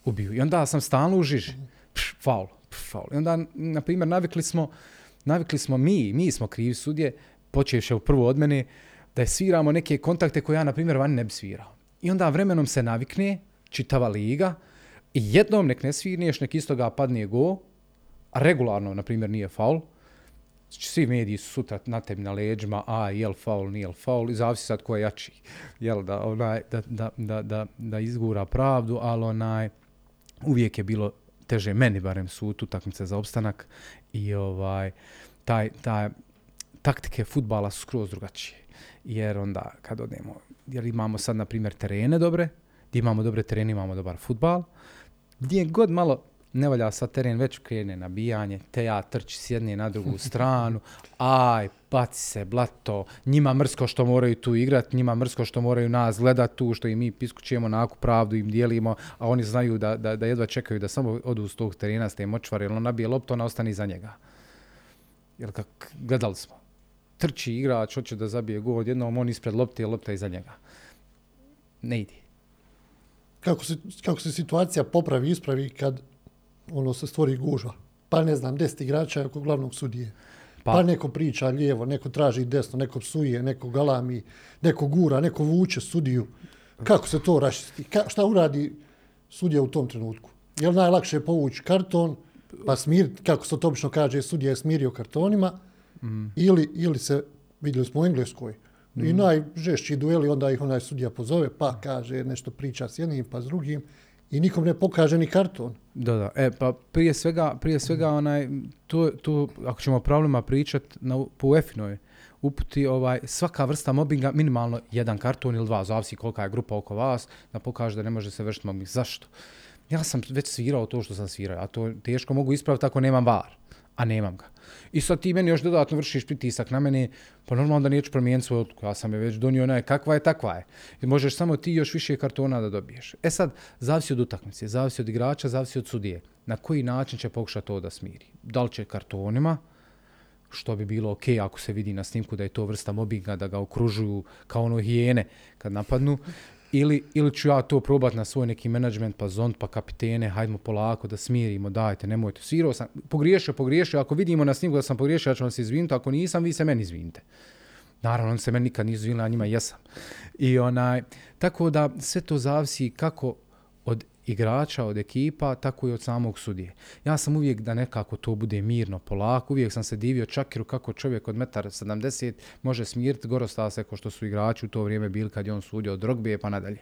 ubiju. I onda sam stalno u žiži. Pš, faul, pš, faul. I onda, na primjer, navikli smo, navikli smo mi, mi smo krivi sudje, počeše u prvo od mene, da je sviramo neke kontakte koje ja, na primjer, vani ne bi svirao. I onda vremenom se navikne, čitava liga, I jednom nek ne svirniješ, nek istoga padne go, a regularno, na primjer, nije faul, znači, svi mediji su sutra na tebi na leđima, a je li faul, nije li faul, i zavisi sad ko je jači, jel, da, onaj, da, da, da, da, da izgura pravdu, ali onaj, uvijek je bilo teže meni barem su tu takmice za opstanak i ovaj taj, taj taktike futbala su skroz drugačije. Jer onda kad odemo, jer imamo sad na primjer terene dobre, gdje imamo dobre terene, imamo dobar futbal, gdje god malo ne valja sa teren, već krene nabijanje, te ja trči s jedne na drugu stranu, aj, paci se, blato, njima mrsko što moraju tu igrat, njima mrsko što moraju nas gledat tu, što i mi piskućemo naku pravdu, im dijelimo, a oni znaju da, da, da jedva čekaju da samo odu s tog terena s te močvare, jer on nabije lopto, ona ostane iza njega. Jer kak gledali smo, trči igrač, hoće da zabije gol, jednom on ispred lopte, lopta iza njega. Ne idi kako se, kako se situacija popravi, ispravi kad ono se stvori gužva. Pa ne znam, deset igrača oko glavnog sudije. Pa. pa neko priča lijevo, neko traži desno, neko psuje, neko galami, neko gura, neko vuče sudiju. Kako se to rašisti? Ka, šta uradi sudija u tom trenutku? Je li najlakše povući karton, pa smir, kako se to obično kaže, sudija je smirio kartonima, mm. ili, ili se, vidjeli smo u Engleskoj, Mm. I najžešći dueli, onda ih onaj sudija pozove, pa kaže nešto priča s jednim, pa s drugim. I nikom ne pokaže ni karton. Da, da. E, pa prije svega, prije svega onaj, to, to, ako ćemo problema pričat na, po UEFA-noj, uputi ovaj, svaka vrsta mobinga, minimalno jedan karton ili dva, zavisi kolika je grupa oko vas, da pokaže da ne može se vršiti mobbing. Zašto? Ja sam već svirao to što sam svirao, a to teško mogu ispraviti ako nemam var, a nemam ga. I sad ti meni još dodatno vršiš pritisak na mene, pa normalno da neću promijeniti svoju odluku. Ja sam je već donio, je kakva je, takva je. I možeš samo ti još više kartona da dobiješ. E sad, zavisi od utakmice, zavisi od igrača, zavisi od sudije. Na koji način će pokušati to da smiri? Da li će kartonima, što bi bilo ok ako se vidi na snimku da je to vrsta mobinga, da ga okružuju kao ono hijene kad napadnu, ili, ili ću ja to probati na svoj neki menadžment, pa zont, pa kapitene, hajdemo polako da smirimo, dajte, nemojte. Svirao sam, pogriješio, pogriješio, ako vidimo na snimku da sam pogriješio, ja ću vam se izviniti, ako nisam, vi se meni izvinite. Naravno, on se meni nikad nisu izvinili, a njima jesam. I onaj, tako da sve to zavisi kako od igrača, od ekipa, tako i od samog sudije. Ja sam uvijek da nekako to bude mirno, polako, uvijek sam se divio Čakiru kako čovjek od 1,70 može smiriti gorosta se ko što su igrači u to vrijeme bili kad je on sudio od Drogbije pa nadalje.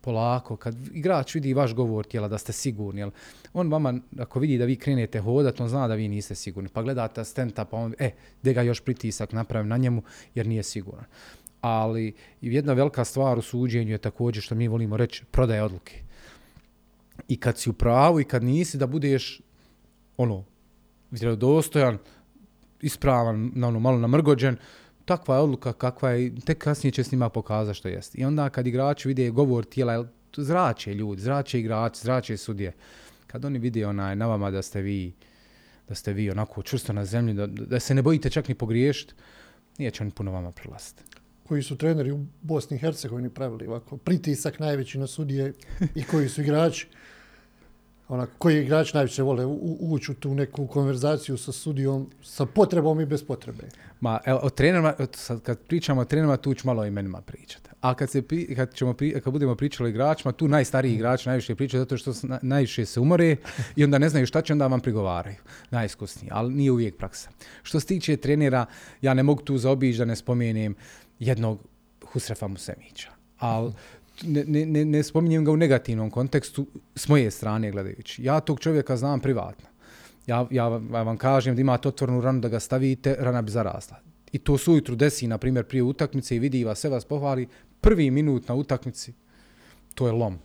Polako, kad igrač vidi vaš govor tijela da ste sigurni, jel, on vama, ako vidi da vi krenete hodat, on zna da vi niste sigurni. Pa gledate stenta, pa on, e, gdje ga još pritisak napravim na njemu jer nije siguran. Ali jedna velika stvar u suđenju je također što mi volimo reći, prodaje odluke i kad si u pravu i kad nisi da budeš ono vjerodostojan, ispravan, na ono malo namrgođen, takva je odluka kakva je, tek kasnije će s njima pokazati što jest. I onda kad igrači vide govor tijela, zrače ljudi, zrače igrači, zrače sudije. kad oni vide onaj na vama da ste vi da ste vi onako čvrsto na zemlji, da, da se ne bojite čak ni pogriješiti, nije će oni puno vama prilaziti. Koji su treneri u Bosni i Hercegovini pravili ovako pritisak najveći na sudije i koji su igrači onak, koji igrač najviše vole ući u tu neku konverzaciju sa sudijom, sa potrebom i bez potrebe? Ma, evo, o trenerima, sad kad pričamo o trenerima, tu ću malo o imenima pričati. A kad, se, kad, ćemo pri, kad budemo pričali o igračima, tu najstariji mm. igrač najviše priča zato što na, najviše se umore i onda ne znaju šta će, onda vam prigovaraju. Najiskusniji, ali nije uvijek praksa. Što se tiče trenera, ja ne mogu tu zaobići da ne spomenem jednog Husrefa Musemića. Ali ne, ne, ne spominjem ga u negativnom kontekstu s moje strane gledajući. Ja tog čovjeka znam privatno. Ja, ja, ja vam kažem da imate otvornu ranu da ga stavite, rana bi zarasla. I to su ujutru desi, na primjer, prije utakmice i vidi vas, sve vas pohvali, prvi minut na utakmici, to je lom.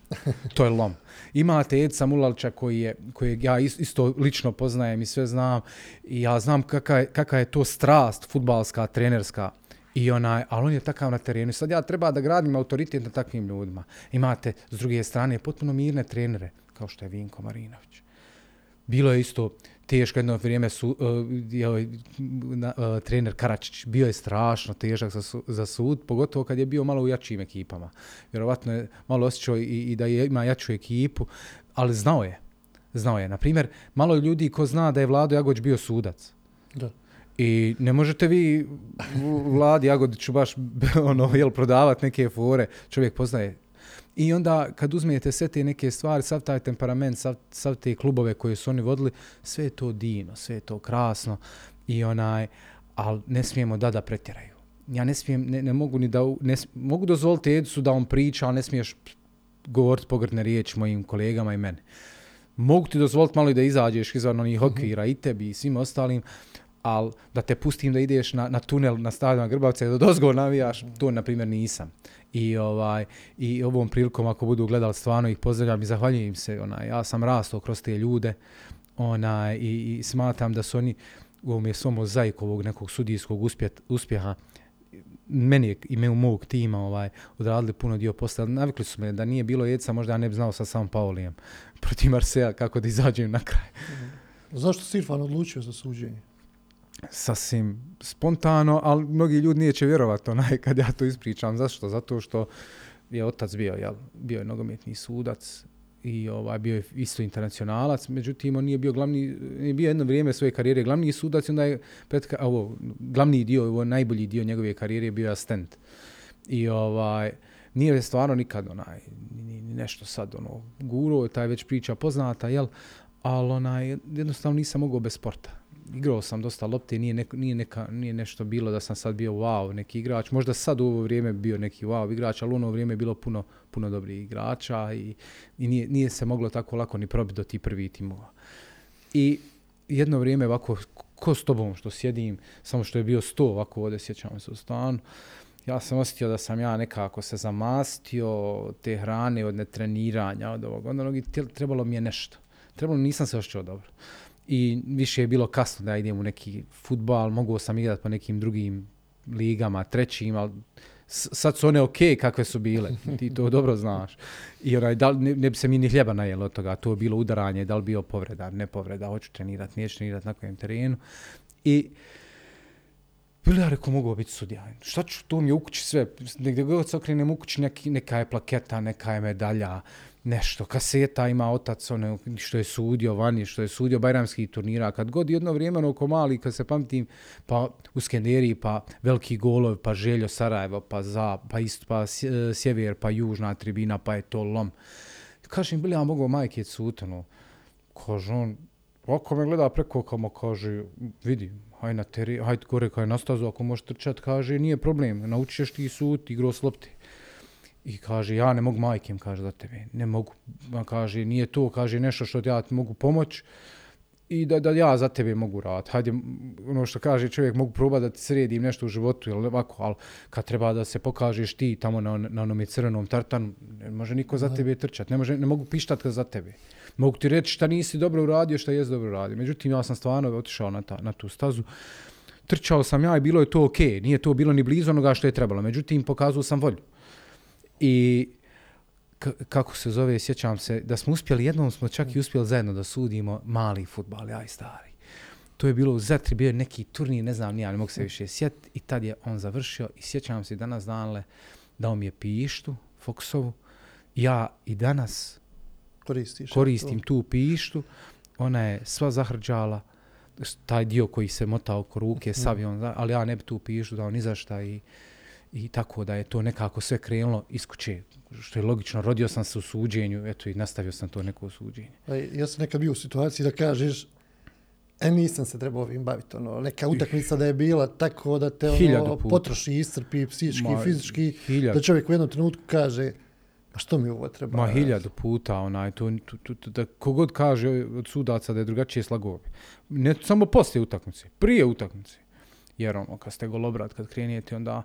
To je lom. Imate Edsa Mulalča koji je, koji ja isto lično poznajem i sve znam. I ja znam kakva je, kakva je to strast futbalska, trenerska. I onaj, ali on je takav na terenu. Sad ja treba da gradim autoritet na takvim ljudima. Imate, s druge strane, potpuno mirne trenere, kao što je Vinko Marinović. Bilo je isto teško jedno vrijeme su, uh, je, uh, trener Karačić. Bio je strašno težak za, su, za sud, pogotovo kad je bio malo u jačim ekipama. Vjerovatno je malo osjećao i, i da je, ima jaču ekipu, ali znao je. Znao je. Naprimjer, malo ljudi ko zna da je Vlado Jagoć bio sudac. Da. I ne možete vi Vladi Jagodiću baš ono, jel, prodavat neke fore. Čovjek poznaje. I onda kad uzmijete sve te neke stvari, sav taj temperament, sav, sav te klubove koje su oni vodili, sve je to divno, sve je to krasno. I onaj, ali ne smijemo da da pretjeraju. Ja ne smijem, ne, ne mogu ni da, ne, mogu dozvoliti Edsu da on priča, ali ne smiješ govoriti pogrdne riječi mojim kolegama i meni. Mogu ti dozvoliti malo i da izađeš izvan onih okvira mm -hmm. i tebi i svim ostalim, ali da te pustim da ideš na, na tunel na stadion Grbavca i da dozgo navijaš, to na primjer nisam. I ovaj i ovom prilikom ako budu gledali stvarno ih pozdravljam i zahvaljujem im se, onaj ja sam rastao kroz te ljude. Onaj i, i smatram da su oni u ovom je svom ovog nekog sudijskog uspjet, uspjeha meni i me u mog tima ovaj, odradili puno dio posla. Navikli su me da nije bilo jeca, možda ja ne bi znao sa samom Paulijem protiv Marseja kako da izađem na kraj. Zašto si Irfan odlučio za suđenje? Sasvim spontano, ali mnogi ljudi nije će vjerovati onaj kad ja to ispričam. Zašto? Zato što je otac bio, jel, bio je nogometni sudac i ovaj bio je isto internacionalac, međutim on nije bio glavni, nije bio jedno vrijeme svoje karijere glavni sudac, onda je pred, ovo, glavni dio, ovo najbolji dio njegove karijere bio asistent. I ovaj, nije stvarno nikad onaj, ni, ni nešto sad ono, guro, taj već priča poznata, jel, ali onaj, jednostavno nisam mogao bez sporta igrao sam dosta lopte, nije, neko, nije, neka, nije nešto bilo da sam sad bio wow neki igrač. Možda sad u ovo vrijeme bio neki wow igrač, ali u ono vrijeme je bilo puno, puno dobrih igrača i, i nije, nije se moglo tako lako ni probiti do ti prvi timova. I jedno vrijeme ovako, ko s tobom što sjedim, samo što je bio sto ovako ovdje, sjećam se u stanu, ja sam osjetio da sam ja nekako se zamastio te hrane od netreniranja, od ovog, onda trebalo mi je nešto. Trebalo, nisam se osjećao dobro i više je bilo kasno da idem u neki futbal, mogu sam igrati po nekim drugim ligama, trećim, ali sad su one ok kakve su bile, ti to dobro znaš. I onaj, da, ne, ne bi se mi ni hljeba najelo od toga, to je bilo udaranje, da li bio povreda, ne povreda, hoću trenirati, neću trenirati na kojem terenu. I Bilo ja rekao, mogu biti sudija. Šta ću, to mi je u kući sve. Negdje god se okrenem u kući, neki, neka je plaketa, neka je medalja nešto, kaseta ima otac, one, što je sudio vani, što je sudio bajramskih turnira, kad god jedno vrijeme ono, oko mali, kad se pamtim, pa u Skenderiji, pa veliki golov, pa Željo Sarajevo, pa za, pa ist, pa e, sjever, pa južna tribina, pa je to lom. Kažem, bili ja mogu majke cutano. Kaže on, ako me gleda preko, kamo kaže, vidi, haj na teri, haj gore kaj na stazu, ako možeš trčat, kaže, nije problem, naučiš ti sut, igro s lopte. I kaže, ja ne mogu majkem, kaže, za tebe, ne mogu. Ma kaže, nije to, kaže, nešto što ja ti mogu pomoć i da, da ja za tebe mogu raditi. Hajde, ono što kaže čovjek, mogu probati da ti sredim nešto u životu, ili ovako, ali kad treba da se pokažeš ti tamo na, na onom crvenom tartanu, ne može niko za tebe trčat, ne, može, ne mogu pištat za tebe. Mogu ti reći šta nisi dobro uradio, šta jes dobro uradio. Međutim, ja sam stvarno otišao na, ta, na tu stazu. Trčao sam ja i bilo je to okej, okay. nije to bilo ni blizu onoga što je trebalo. Međutim, pokazao sam volju. I kako se zove, sjećam se, da smo uspjeli, jednom smo čak i uspjeli zajedno da sudimo mali futbal, ja i stari. to je bilo u Zetri, bio je neki turnir, ne znam, nija, ne mogu se više sjetiti. I tad je on završio i sjećam se danas danle, dao mi je pištu, Foxovu. Ja i danas Koristiš. koristim tu pištu. Ona je sva zahrđala, taj dio koji se mota oko ruke, sav je on, ali ja ne bi tu pištu dao ni za šta i, i tako da je to nekako sve krenulo iz kuće, što je logično, rodio sam se u suđenju, eto i nastavio sam to neko suđenje. Aj, Ja sam nekad bio u situaciji da kažeš E, nisam se trebao ovim baviti, ono, neka utakmica da je bila tako da te ono, potroši, iscrpi psihički, Ma, fizički, hiljadu. da čovjek u jednom trenutku kaže, pa što mi ovo treba? Ma hiljadu puta, onaj, to, to, to, to, da kogod kaže od sudaca da je drugačije slago bi. Ne samo poslije utakmice, prije utakmice. Jer ono, kad ste golobrat, kad krenijete, onda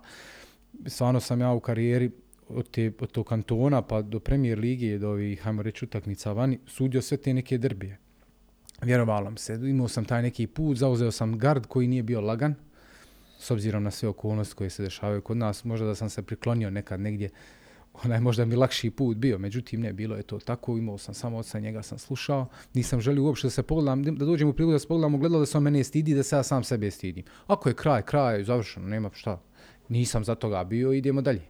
stvarno sam ja u karijeri od, te, od tog kantona pa do premijer lige, do ovih, hajmo reći, utakmica vani, sudio sve te neke derbije. Vjerovalo se, imao sam taj neki put, zauzeo sam gard koji nije bio lagan, s obzirom na sve okolnosti koje se dešavaju kod nas, možda da sam se priklonio nekad negdje, onaj možda mi lakši put bio, međutim ne, bilo je to tako, imao sam samo oca, njega sam slušao, nisam želio uopšte da se pogledam, da dođem u priliku da se pogledam u gledalo da se on mene stidi, da se ja sam sebe stidim. Ako je kraj, kraj, završeno, nema šta, nisam za toga bio, idemo dalje.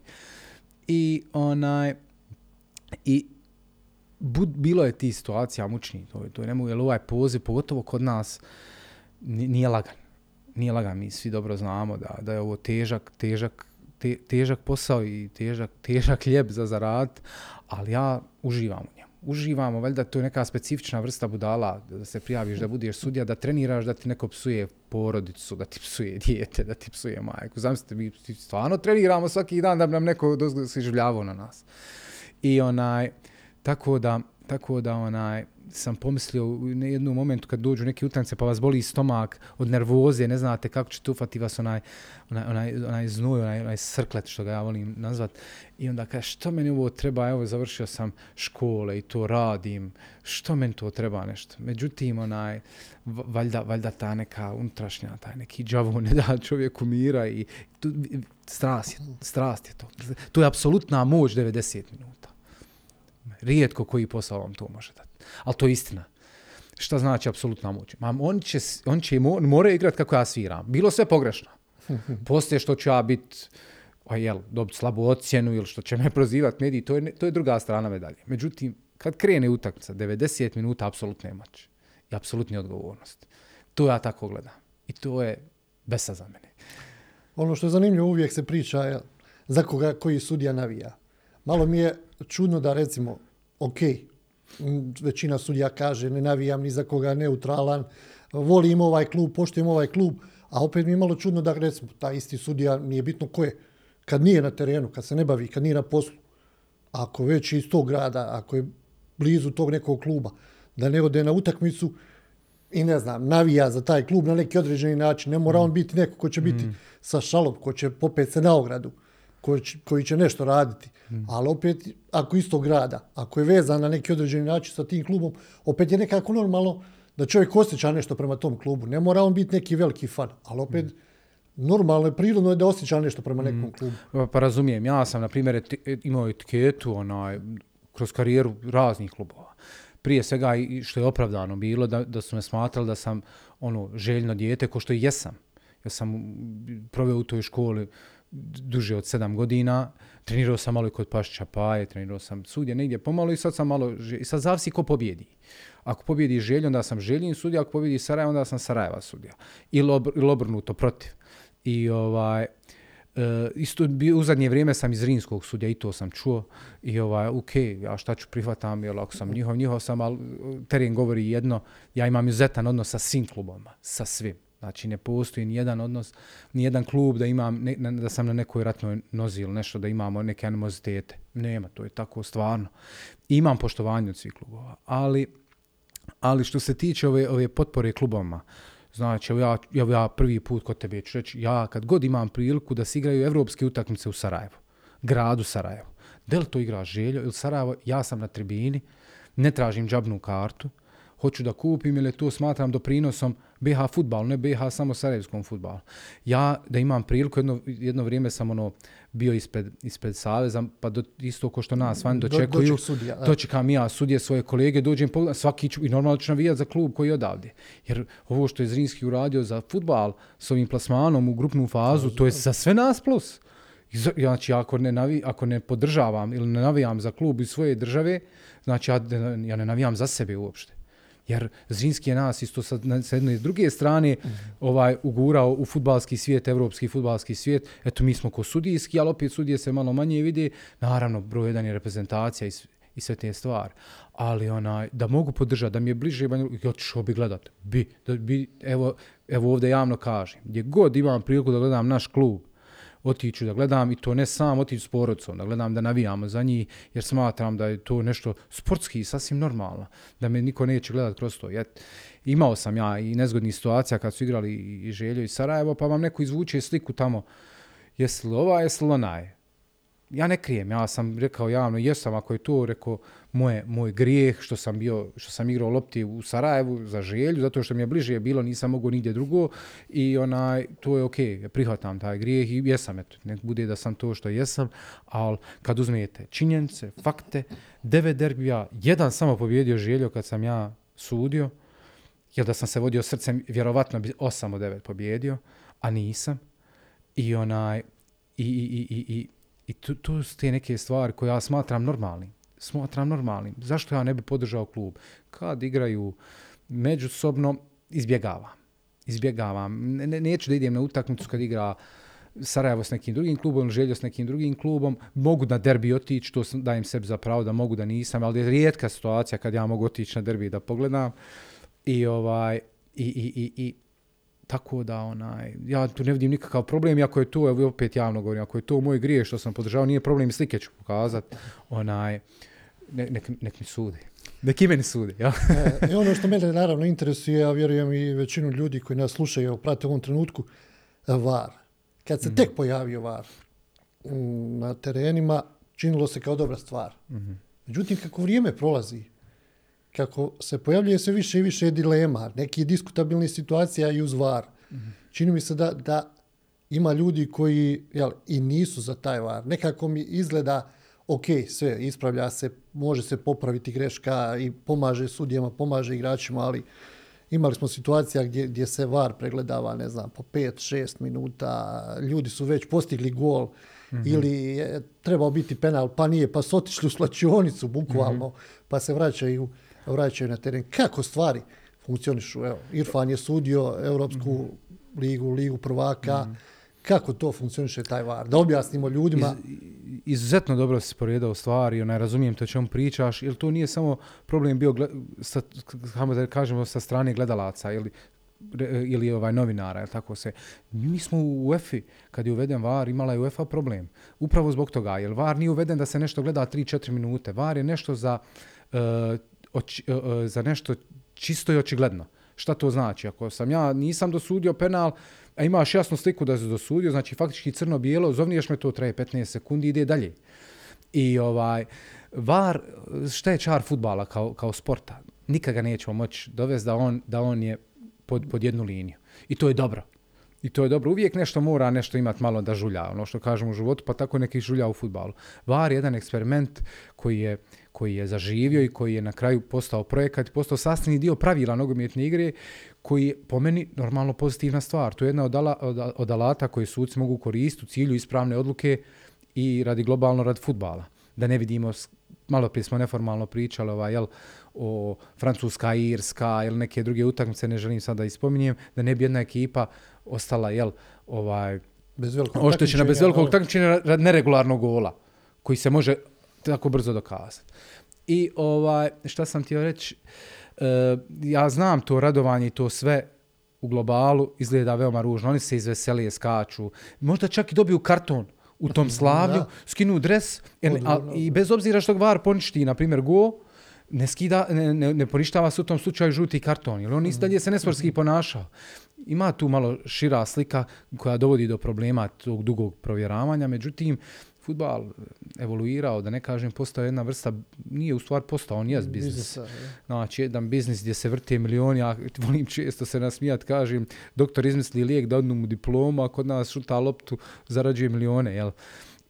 I onaj, i bud, bilo je ti situacija mučni, to, to je ne mogu, jer ovaj poziv, pogotovo kod nas, nije lagan. Nije lagan, mi svi dobro znamo da, da je ovo težak, težak, te, težak posao i težak, težak hljeb za zarad, ali ja uživam u. Uživamo, valjda to je neka specifična vrsta budala, da se prijaviš da budeš sudija, da treniraš, da ti neko psuje porodicu, da ti psuje dijete, da ti psuje majku. Zamislite, mi stvarno treniramo svaki dan da bi nam neko dozgo- se življavao na nas. I onaj, tako da, tako da onaj, sam pomislio u jednom momentu kad dođu neke utakmice pa vas boli stomak od nervoze, ne znate kako će ufati vas onaj, onaj, onaj, onaj znoj, onaj, onaj srklet što ga ja volim nazvat. I onda kaže što meni ovo treba, evo završio sam škole i to radim, što meni to treba nešto. Međutim, onaj, valjda, valjda ta neka unutrašnja, taj neki džavo ne da čovjeku mira i tu, strast je, strast je to. To je apsolutna moć 90 minuta. Rijetko koji posao vam to može dati. Ali to je istina. Šta znači apsolutna moć? Ma, on će, on će mo, mora igrati kako ja sviram. Bilo sve pogrešno. Poslije što ću ja biti a jel, dobiti slabu ocjenu ili što će me prozivati mediji, to je, to je druga strana medalje. Međutim, kad krene utakmica, 90 minuta apsolutne moći i apsolutne odgovornosti. To ja tako gledam. I to je besa za mene. Ono što je zanimljivo, uvijek se priča je, za koga koji sudija navija. Malo mi je čudno da recimo, ok, većina sudija kaže ne navijam ni za koga, neutralan, volim ovaj klub, poštujem ovaj klub, a opet mi je malo čudno da recimo ta isti sudija nije bitno ko je, kad nije na terenu, kad se ne bavi, kad nije na poslu, ako već iz tog grada, ako je blizu tog nekog kluba, da ne ode na utakmicu i ne znam, navija za taj klub na neki određeni način. Ne mora on biti neko ko će biti sa šalom, ko će popet se na ogradu, ko će, koji će nešto raditi. Ali opet, ako iz tog grada, ako je vezan na neki određeni način sa tim klubom, opet je nekako normalno da čovjek osjeća nešto prema tom klubu. Ne mora on biti neki veliki fan, ali opet normalno je, prirodno je da osjeća nešto prema nekom klubu. Pa, pa razumijem, ja sam, na primjer, imao etiketu onaj, kroz karijeru raznih klubova. Prije svega, i što je opravdano bilo, da, da su me smatrali da sam ono željno dijete, ko što i jesam. Ja sam mm, proveo u toj školi duže od sedam godina, trenirao sam malo i kod Pašća Paje, trenirao sam sudje negdje pomalo i sad sam malo, i sad zavisi ko pobjedi. Ako pobjedi Želj, onda sam Željin sudija, ako pobjedi Sarajevo, onda sam Sarajeva sudija. Ili, obr, ili obrnuto, protiv. I ovaj, Uh, isto bi, u zadnje vrijeme sam iz Rinskog sudja i to sam čuo i ovaj, ok, ja šta ću prihvatam, jer ako sam njihov, njihov sam, ali teren govori jedno, ja imam izuzetan odnos sa svim klubama, sa svim. Znači ne postoji ni jedan odnos, ni jedan klub da imam, ne, da sam na nekoj ratnoj nozi ili nešto, da imamo neke animozitete. Nema, to je tako stvarno. Imam poštovanje od svih klubova, ali ali što se tiče ove, ove potpore klubama, znači evo ja, evo ja prvi put kod tebe ću reći, ja kad god imam priliku da se igraju evropske utakmice u Sarajevu, gradu Sarajevo, da li to igra Željo ili Sarajevo, ja sam na tribini, ne tražim džabnu kartu, hoću da kupim ili to smatram doprinosom BH futbalu, ne BH samo sarajevskom futbalu. Ja da imam priliku, jedno, jedno vrijeme sam ono bio ispred, ispred Saveza, pa do, isto ko što nas vani dočekuju, Do, sudija, da. dočekam ja sudje svoje kolege, dođem pogledam, svaki ću, i normalno ću navijati za klub koji je odavde. Jer ovo što je Zrinski uradio za futbal s ovim plasmanom u grupnu fazu, to je za sve nas plus. Znači, ako ne, navi, ako ne podržavam ili ne navijam za klub iz svoje države, znači ja, ja ne navijam za sebe uopšte. Jer Zrinski je nas isto sa, na- sa jedne i s druge strane ovaj ugurao u futbalski svijet, evropski futbalski svijet. Eto, mi smo ko sudijski, ali opet sudije se malo manje vidi. Naravno, broj jedan je reprezentacija i, i sve te stvari. Ali onaj, da mogu podržati, da mi je bliže Banja Luka, ću bi gledat. Bi, da bi, evo, evo ovdje javno kažem. Gdje god imam priliku da gledam naš klub, otiću da gledam i to ne sam otiću s porodcom, da gledam da navijamo za njih, jer smatram da je to nešto sportski i sasvim normalno, da me niko neće gledat kroz to. Ja, imao sam ja i nezgodnih situacija kad su igrali i Željo i Sarajevo, pa vam neko izvuče sliku tamo, jesi li ova, jesi li onaj. Ja ne krijem, ja sam rekao javno, jesam ako je to rekao moje, moj grijeh što sam bio, što sam igrao lopti u Sarajevu za želju, zato što mi je bliže bilo, nisam mogao nigdje drugo i onaj, to je okej, okay, prihvatam taj grijeh i jesam, eto, nek bude da sam to što jesam, ali kad uzmete činjenice, fakte, devet derbija, jedan samo pobjedio željo kad sam ja sudio, jer da sam se vodio srcem, vjerovatno bi 8 od 9 pobjedio, a nisam. I onaj, i, i, i, i, i, i tu, tu su te neke stvari koje ja smatram normalnim. Smatram normalnim. Zašto ja ne bi podržao klub? Kad igraju međusobno, izbjegavam. Izbjegavam. Ne, ne, neću da idem na utakmicu kad igra Sarajevo s nekim drugim klubom Željo s nekim drugim klubom. Mogu na derbi otići, to sam- dajem sebi za pravo da mogu da nisam, ali je rijetka situacija kad ja mogu otići na derbi da pogledam. I ovaj i, i, i, i tako da onaj ja tu ne vidim nikakav problem iako je to evo opet javno govorim ako je to moj grijeh što sam podržao nije problem i slike ću pokazat onaj ne, nek, nek mi sudi nek i meni sudi ja E, I ono što mene naravno interesuje, ja vjerujem i većinu ljudi koji nas slušaju, prate u ovom trenutku, VAR. Kad se tek pojavio VAR mm, na terenima, činilo se kao dobra stvar. Međutim, kako vrijeme prolazi, kako se pojavljuje sve više i više dilema, neki diskutabilni situacija i uz VAR, čini mi se da, da ima ljudi koji jel, i nisu za taj VAR. Nekako mi izgleda, ok, sve ispravlja se, može se popraviti greška i pomaže sudijama, pomaže igračima, ali imali smo situacija gdje, gdje se VAR pregledava, ne znam, po 5-6 minuta, ljudi su već postigli gol, mm -hmm. ili je trebao biti penal, pa nije, pa su otišli u slačionicu, bukvalno, mm -hmm. pa se vraćaju, vraćaju na teren. Kako stvari funkcionišu? Evo, Irfan je sudio Europsku mm -hmm. ligu, ligu prvaka, mm -hmm kako to funkcioniše taj VAR? Da objasnimo ljudima. Iz, izuzetno dobro si poredao stvari, onaj, razumijem to čemu pričaš, jer to nije samo problem bio, sa, kamo da kažemo, sa strane gledalaca ili, ili ovaj novinara, ili tako se. Mi smo u UEFA, kad je uveden VAR, imala je UEFA problem. Upravo zbog toga, jer VAR nije uveden da se nešto gleda 3-4 minute. VAR je nešto za, eh, uh, oči, uh, eh, eh, za nešto čisto i očigledno. Šta to znači? Ako sam ja nisam dosudio penal, a imaš jasnu sliku da se dosudio, znači faktički crno-bijelo, zovniješ me to, traje 15 sekundi, ide dalje. I ovaj, VAR, šta je čar futbala kao, kao sporta? Nikad ga nećemo moći dovesti da on, da on je pod, pod jednu liniju. I to je dobro. I to je dobro. Uvijek nešto mora nešto imati malo da žulja, ono što kažemo u životu, pa tako neki žulja u futbalu. VAR je jedan eksperiment koji je, koji je zaživio i koji je na kraju postao projekat, postao sastavni dio pravila nogometne igre, koji je po meni normalno pozitivna stvar. To je jedna od, ala, od, od alata koji suci mogu koristiti u cilju ispravne odluke i radi globalno rad futbala. Da ne vidimo, malo prije smo neformalno pričali ovaj, jel, o Francuska, Irska ili neke druge utakmice, ne želim sad da ispominjem, da ne bi jedna ekipa ostala, jel, ovaj, bez velikog oštećena bez velikog takmičenja rad neregularnog gola, koji se može tako brzo dokazati. I ovaj, šta sam ti reći, uh, ja znam to radovanje i to sve u globalu izgleda veoma ružno. Oni se izveselije, skaču. Možda čak i dobiju karton u tom slavlju, skinu dres jer, a, i bez obzira što VAR poništi, na primjer, go, ne, skida, ne, ne, ne poništava se u tom slučaju žuti karton, jer on mm. dalje se nesportski ponašao. Ima tu malo šira slika koja dovodi do problema tog dugog provjeravanja, međutim, futbal evoluirao, da ne kažem, postao jedna vrsta, nije u stvari postao, on jest biznis. Je. Znači, jedan biznis gdje se vrte milioni, ja volim često se nasmijat, kažem, doktor izmisli lijek da odnu mu diplomu, a kod nas šuta loptu, zarađuje milione, jel?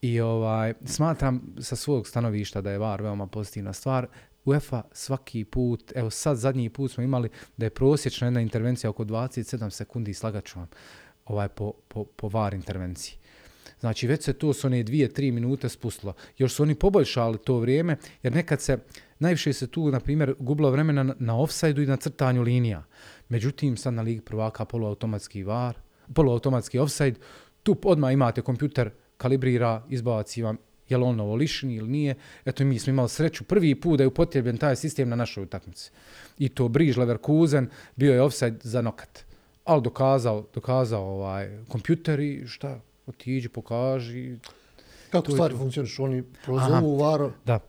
I ovaj, smatram sa svog stanovišta da je VAR veoma pozitivna stvar. UEFA svaki put, evo sad zadnji put smo imali da je prosječna jedna intervencija oko 27 sekundi, slagaću vam, ovaj, po, po, po VAR intervenciji. Znači već se to s one dvije, tri minute spustilo. Još su oni poboljšali to vrijeme, jer nekad se, najviše se tu, na primjer, gubilo vremena na, na offside-u i na crtanju linija. Međutim, sad na Ligi prvaka poluautomatski VAR, poluautomatski offside, tu odmah imate kompjuter, kalibrira, izbaci vam je li on ovo lišni ili nije. Eto, mi smo imali sreću prvi put da je upotrebljen taj sistem na našoj utakmici. I to Briž Leverkusen bio je offside za nokat. Ali dokazao, dokazao ovaj kompjuter i šta, otiđi, pokaži. Kako stvari to. funkcionišu? Oni prozovu varo Da.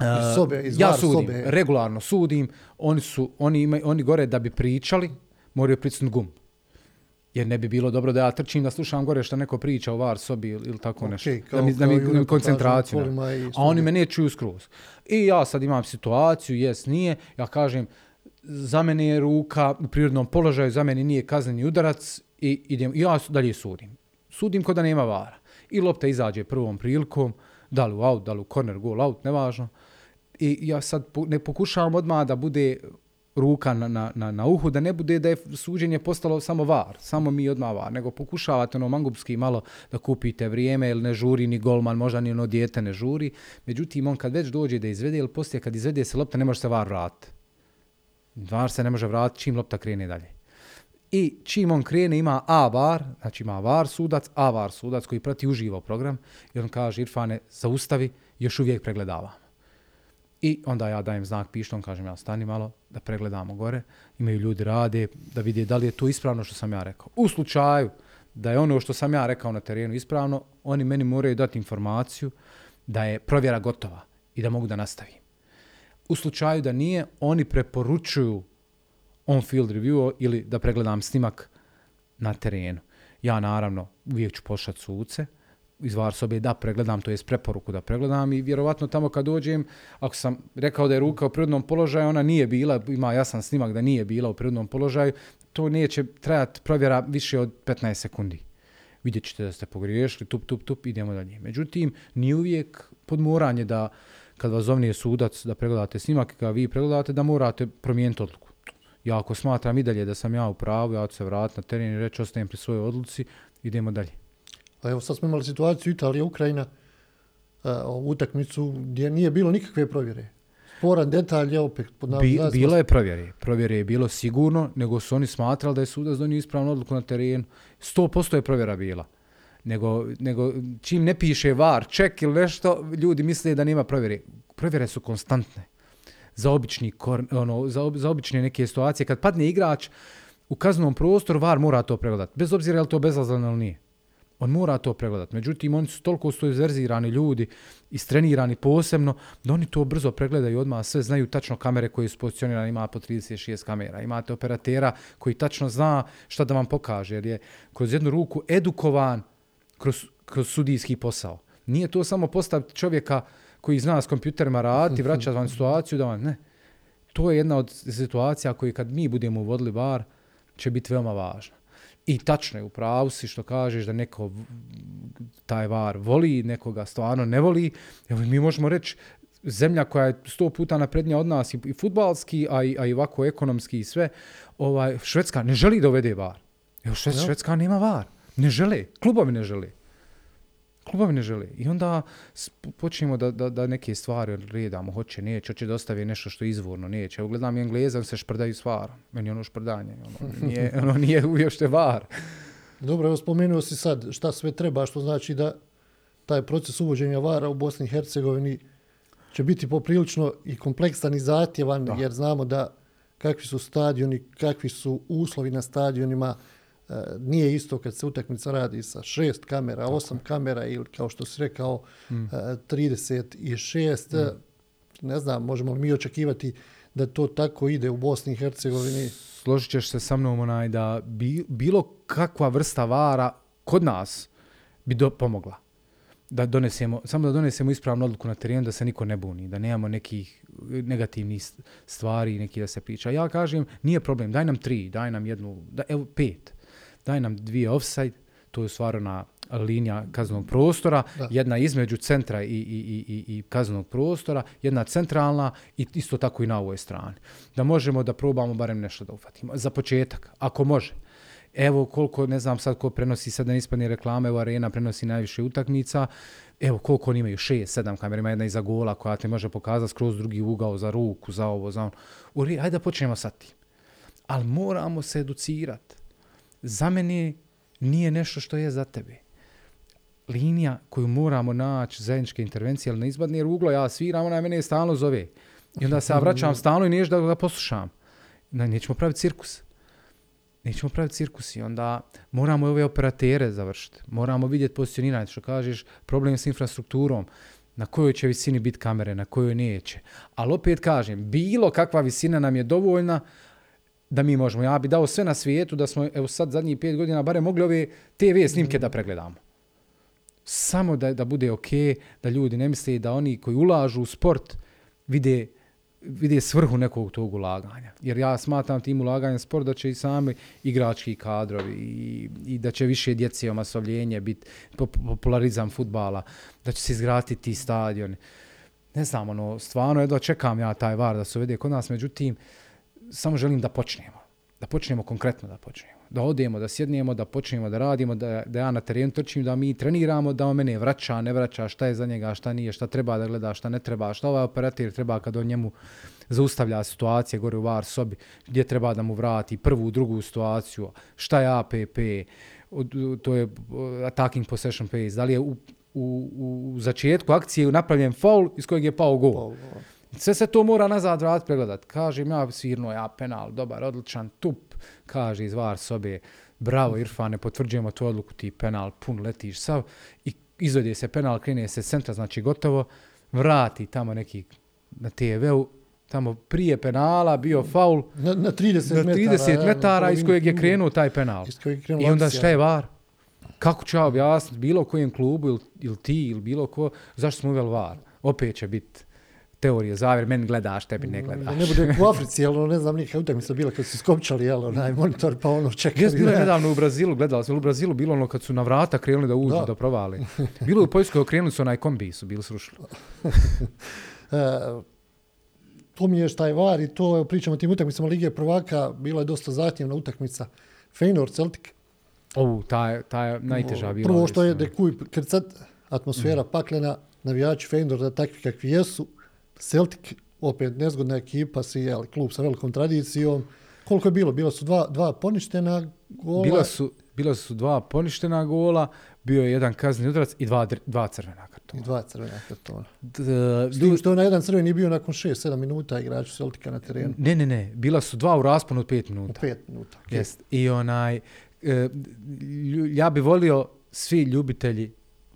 iz sobe, iz ja var sudim, sobe. regularno sudim, oni su, oni imaju, oni gore da bi pričali, moraju pritisnuti gum. Jer ne bi bilo dobro da ja trčim da slušam gore što neko priča o var sobi ili, ili tako nešto. Okej, da mi, da mi reportažama koncentraciju. ne. kolima i A oni me ne čuju skroz. I ja sad imam situaciju, jes, nije, ja kažem, za mene je ruka u prirodnom položaju, za mene nije kazneni udarac i idem, ja dalje sudim. Sudim kod da nema vara. I lopta izađe prvom prilikom, da li u out, da li u corner, goal out, nevažno. I ja sad ne pokušavam odmah da bude ruka na, na, na, na uhu, da ne bude da je suđenje postalo samo var, samo mi odmah var, nego pokušavate ono mangupski malo da kupite vrijeme, ili ne žuri ni golman, možda ni ono dijete ne žuri. Međutim, on kad već dođe da izvede, ili poslije kad izvede se lopta, ne može se var vratiti. Var se ne može vratiti čim lopta krene dalje. I čim on krene ima A var, znači ima var sudac, A var sudac koji prati uživo program i on kaže Irfane zaustavi, još uvijek pregledavam. I onda ja dajem znak pištom, kažem ja stani malo da pregledamo gore. Imaju ljudi rade da vide da li je to ispravno što sam ja rekao. U slučaju da je ono što sam ja rekao na terenu ispravno, oni meni moraju dati informaciju da je provjera gotova i da mogu da nastavim. U slučaju da nije, oni preporučuju on-field review ili da pregledam snimak na terenu. Ja naravno uvijek ću pošat suce, iz var sobe da pregledam, to je preporuku da pregledam i vjerovatno tamo kad dođem, ako sam rekao da je ruka u prirodnom položaju, ona nije bila, ima jasan snimak da nije bila u prirodnom položaju, to neće trajati provjera više od 15 sekundi. Vidjet ćete da ste pogriješili, tup, tup, tup, idemo dalje. Međutim, nije uvijek podmoranje da kad vas zovni sudac da pregledate snimak i kada vi pregledate da morate promijeniti odluku. Ja ako smatram i dalje da sam ja u pravu, ja ću se vratiti na teren i reći ostajem pri svojoj odluci, idemo dalje. A evo sad smo imali situaciju Italija, Ukrajina, ovu utakmicu gdje nije bilo nikakve provjere. Sporan detalj je opet pod Bi, bilo je provjere. Provjere je bilo sigurno, nego su oni smatrali da je sudac donio ispravnu odluku na terenu. 100% je provjera bila. Nego, nego čim ne piše var, ček ili nešto, ljudi misle da nema provjere. Provjere su konstantne. Za obični kor, ono, za, ob, za obične neke situacije. Kad padne igrač u kaznom prostoru, var mora to pregledati. Bez obzira je li to bezazleno ili nije. On mora to pregledat. Međutim, oni su toliko stoizverzirani ljudi, istrenirani posebno, da oni to brzo pregledaju odmah, sve znaju tačno kamere koje su pozicionirane, ima po 36 kamera. Imate operatera koji tačno zna šta da vam pokaže, jer je kroz jednu ruku edukovan kroz, kroz sudijski posao. Nije to samo postaviti čovjeka koji zna s kompjuterima raditi, vraća vam situaciju da vam, ne. To je jedna od situacija koji kad mi budemo uvodili var, će biti veoma važna. I tačno je u pravu si što kažeš da neko taj var voli, nekoga stvarno ne voli. Evo, mi možemo reći zemlja koja je sto puta naprednija od nas i, i futbalski, a i, a i ovako ekonomski i sve, ovaj, Švedska ne želi da uvede var. Evo, Šved, Ja. Švedska nema var. Ne žele. Klubovi ne žele. Klubovi ne žele. I onda počnemo da, da, da neke stvari redamo. Hoće, neće, hoće da ostave nešto što je izvorno, neće. Evo, gledam i Engleza, se šprdaju s varom. Meni je ono šprdanje. Ono, nije, ono nije uopšte var. Dobro, evo spomenuo si sad šta sve treba, što znači da taj proces uvođenja vara u Bosni i Hercegovini će biti poprilično i kompleksan i zahtjevan, Da. jer znamo da kakvi su stadioni, kakvi su uslovi na stadionima, nije isto kad se utakmica radi sa šest kamera, osam kamera ili kao što si rekao, Mm. e, 36. e, Ne znam, možemo li mi očekivati da to tako ide u Bosni i Hercegovini. složit ćeš se sa mnom onaj da bi, bilo kakva vrsta vara kod nas bi do, pomogla. da donesemo, samo da donesemo ispravnu odluku na terenu, da se niko ne buni, da nemamo nekih negativnih st- stvari, neki da se priča. Ja kažem, nije problem, daj nam tri, daj nam jednu, da, evo pet, daj nam dvije offside, to je stvarna linija kaznenog prostora, Da. jedna između centra i, i, i, i, i kaznenog prostora, jedna centralna i isto tako i na ovoj strani. Da možemo da probamo barem nešto da ufatimo. Za početak, ako može. Evo koliko, ne znam sad ko prenosi, sad da ne ispadne reklame, evo Arena prenosi najviše utakmica, evo koliko oni imaju, šest, sedam kamera, ima jedna iza gola koja te može pokazati skroz drugi ugao za ruku, za ovo, za ono. U re- Hajde da počnemo sa tim. Ali moramo se educirati. Za mene nije nešto što je za tebe linija koju moramo naći zajedničke intervencije, ali ne izbadne jer uglo, ja sviram, ona mene stalno zove. I onda se ja vraćam stalno i niješ da ga poslušam. Na, nećemo praviti cirkus. Nećemo praviti cirkus i onda moramo ove operatere završiti. Moramo vidjeti pozicioniranje, što kažeš, problem s infrastrukturom, na kojoj će visini biti kamere, na kojoj neće. Ali opet kažem, bilo kakva visina nam je dovoljna da mi možemo. Ja bi dao sve na svijetu da smo, evo sad zadnjih pet godina, bare mogli ove TV snimke da pregledamo samo da, da bude ok, da ljudi ne misle da oni koji ulažu u sport vide, vide svrhu nekog tog ulaganja. Jer ja smatram tim ulaganjem u sport da će i sami igrački kadrovi i, i da će više djece omasovljenje biti popularizam futbala, da će se izgrati ti stadioni. Ne znam, ono, stvarno jedva čekam ja taj var da se uvede kod nas, međutim, samo želim da počnemo. Da počnemo konkretno da počnemo. Da odemo, da sjednemo, da počnemo da radimo, da, da ja na terenu trčim, da mi treniramo, da on mene vraća, ne vraća, šta je za njega, šta nije, šta treba da gleda, šta ne treba, šta ovaj operator treba kad on njemu zaustavlja situacije gore u var sobi, gdje treba da mu vrati prvu, drugu situaciju, šta je APP, to je uh, attacking possession pace, da li je u, u, u začetku akcije napravljen faul iz kojeg je pao gol. Pa, Sve se to mora nazad vrat pregledat. Kažem ja svirno, ja penal, dobar, odličan, tup, kaže iz var sobe, bravo Irfane, potvrđujemo tu odluku, ti penal, pun letiš sav, i izvede se penal, krene se centra, znači gotovo, vrati tamo neki na TV-u, tamo prije penala bio faul, Na, na 30 na metara. 30 ja, metara iz kojeg je krenuo taj penal. Iz kojeg je I onda šta je var? Kako ću ja objasniti bilo kojem klubu ili, ili ti ili bilo ko, zašto smo uveli var? Opet će biti teorije zavjer, meni gledaš, tebi ne Da gledaš. ne bude u Africi, jel, ono, ne znam, nikakva utakmica bila kad su skopčali, jel, onaj monitor, pa ono čekali. Jes bilo je da- nedavno u Brazilu, gledala sam u Brazilu, bilo ono kad su na vrata krenuli da uđu, da, Da. provale. Bilo je u Poljskoj okrenuli su onaj kombi, su bili srušili. E, pominješ taj var i to, evo, pričamo o tim utakmicama Lige prvaka, bila je dosta zahtjevna utakmica. Feyenoord, Celtic. Ovu, ta je, ta je najteža bila. Prvo što je mislim. Dekuj krcat, atmosfera paklena, navijači Feyenoorda takvi kakvi jesu. Celtic, opet nezgodna ekipa, si, jel, klub sa velikom tradicijom. Koliko je bilo? Bila su dva, dva poništena gola. Bila su, bila su dva poništena gola, bio je jedan kazni udarac i dva, dva crvena I kartona. dva crvena kartona. D- S tim što je na jedan crveni bio nakon 6-7 minuta igrač Celtica na terenu. Ne, ne, ne, bila su dva u rasponu od pet U minuta. 5 minuta. Okay. Jest. I onaj, e, ja bi volio svi ljubitelji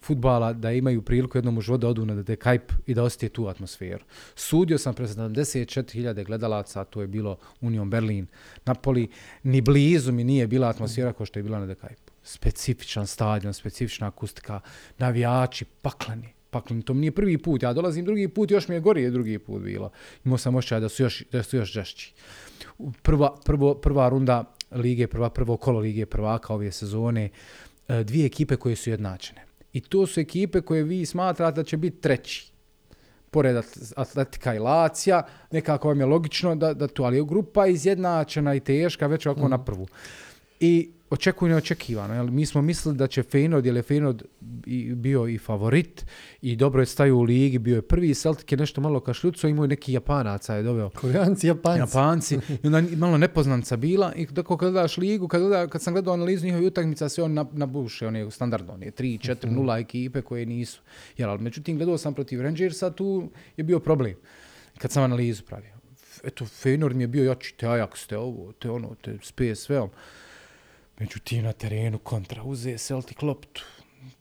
futbala da imaju priliku jednom u životu da odu na The Kajp i da osjeti tu atmosferu. Sudio sam pre 74.000 gledalaca, to je bilo Union Berlin, Napoli, ni blizu mi nije bila atmosfera kao što je bila na The Kajpu. Specifičan stadion, specifična akustika, navijači, pakleni. Pakleni, to mi nije prvi put, ja dolazim drugi put, još mi je gorije drugi put bilo. Imao sam osjećaj da su još, da su još žešći prva, prvo, prva runda lige, prva, prvo kolo lige prvaka ove sezone, e, dvije ekipe koje su jednačene. I to su ekipe koje vi smatrate da će biti treći. Pored At- Atletika i Lacija, nekako vam je logično da, da to, ali je grupa izjednačena i teška već ovako mm. na prvu. I očekuju neočekivano. Jel? Mi smo mislili da će Feyenoord, jer je Feyenoord bio i favorit i dobro je staju u ligi, bio je prvi, Celtic je nešto malo kašljuco, imao je neki Japanaca je doveo. Koreanci, Japanci. Japanci. I onda malo nepoznanca bila i tako kad gledaš ligu, kad, gleda, kad sam gledao analizu njihovih utakmica, sve on na, nabuše, one standardno, one 3, 4, 0 ekipe koje nisu. Jel, ali međutim, gledao sam protiv Rangersa, tu je bio problem kad sam analizu pravio. Eto, Feyenoord mi je bio jači, te Ajax, te ovo, te ono, te s PSV-om. Međutim, na terenu kontra. Uze Celtic loptu,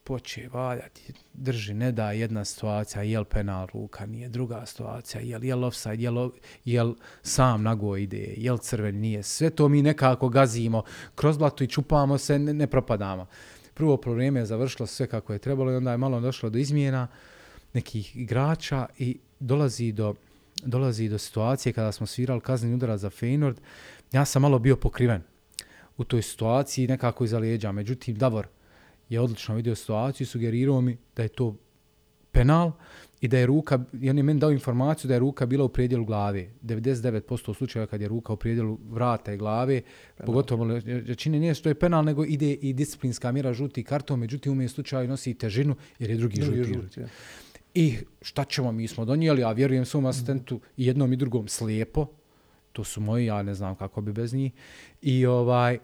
poče valjati, drži, ne da jedna situacija, jel penal ruka, nije druga situacija, jel, jel offside, jel, jel sam nago ide, jel crven nije, sve to mi nekako gazimo. Kroz blatu i čupamo se, ne, ne propadamo. prvo probleme je završilo sve kako je trebalo i onda je malo došlo do izmjena nekih igrača i dolazi do, dolazi do situacije kada smo svirali kazni udara za Feyenoord, ja sam malo bio pokriven u toj situaciji nekako iza lijeđa. Međutim, Davor je odlično vidio situaciju i sugerirao mi da je to penal i da je ruka, i on je meni dao informaciju da je ruka bila u prijedjelu glave. 99% slučajeva kad je ruka u prijedjelu vrata i glave, penal. pogotovo čini nije što je penal, nego ide i disciplinska mjera žuti karton, međutim u slučaju nosi težinu jer je drugi, drugi žuti. žuti ja. I šta ćemo, mi smo donijeli, a vjerujem svom asistentu i jednom i drugom slijepo, to su moji, ja ne znam kako bi bez njih. I ovaj,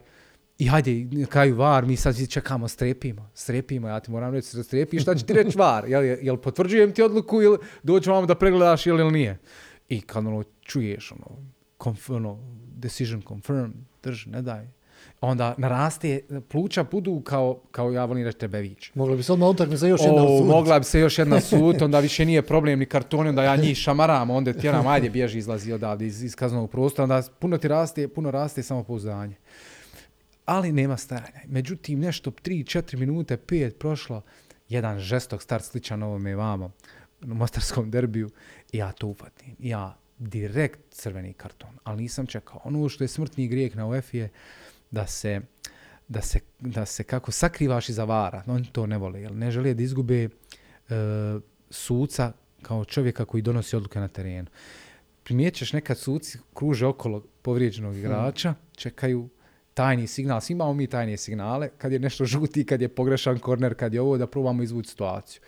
I hajde, na kraju var, mi sad čekamo, strepimo, strepimo, ja ti moram reći da strepiš, šta će ti reći var? Jel, jel potvrđujem ti odluku ili dođu vam da pregledaš ili nije? I kad ono, čuješ, ono, conf, ono, decision confirmed, drži, ne daj, onda naraste, pluća budu kao, kao ja volim reći Trebević. Mogla bi se odmah utakmi za još jedna sud. Mogla bi se još jedna sud, onda više nije problem ni kartoni, onda ja njih šamaram, onda tjeram, ajde, bježi, izlazi odavde iz, iz kaznog prostora, onda puno ti raste, puno raste samopouzdanje. Ali nema stajanja. Međutim, nešto 3-4 minute, 5 prošlo, jedan žestok start sličan ovome vamo, u Mostarskom derbiju, ja to upatim. Ja direkt crveni karton, ali nisam čekao. Ono što je smrtni grijeh na UEFA je, da se, da se, da se kako sakrivaš iza vara. On to ne vole, jer ne žele da izgube e, suca kao čovjeka koji donosi odluke na terenu. Primijećeš nekad suci kruže okolo povrijeđenog igrača, hmm. čekaju tajni signal, svi imamo mi tajne signale, kad je nešto žuti, kad je pogrešan korner, kad je ovo, da probamo izvući situaciju.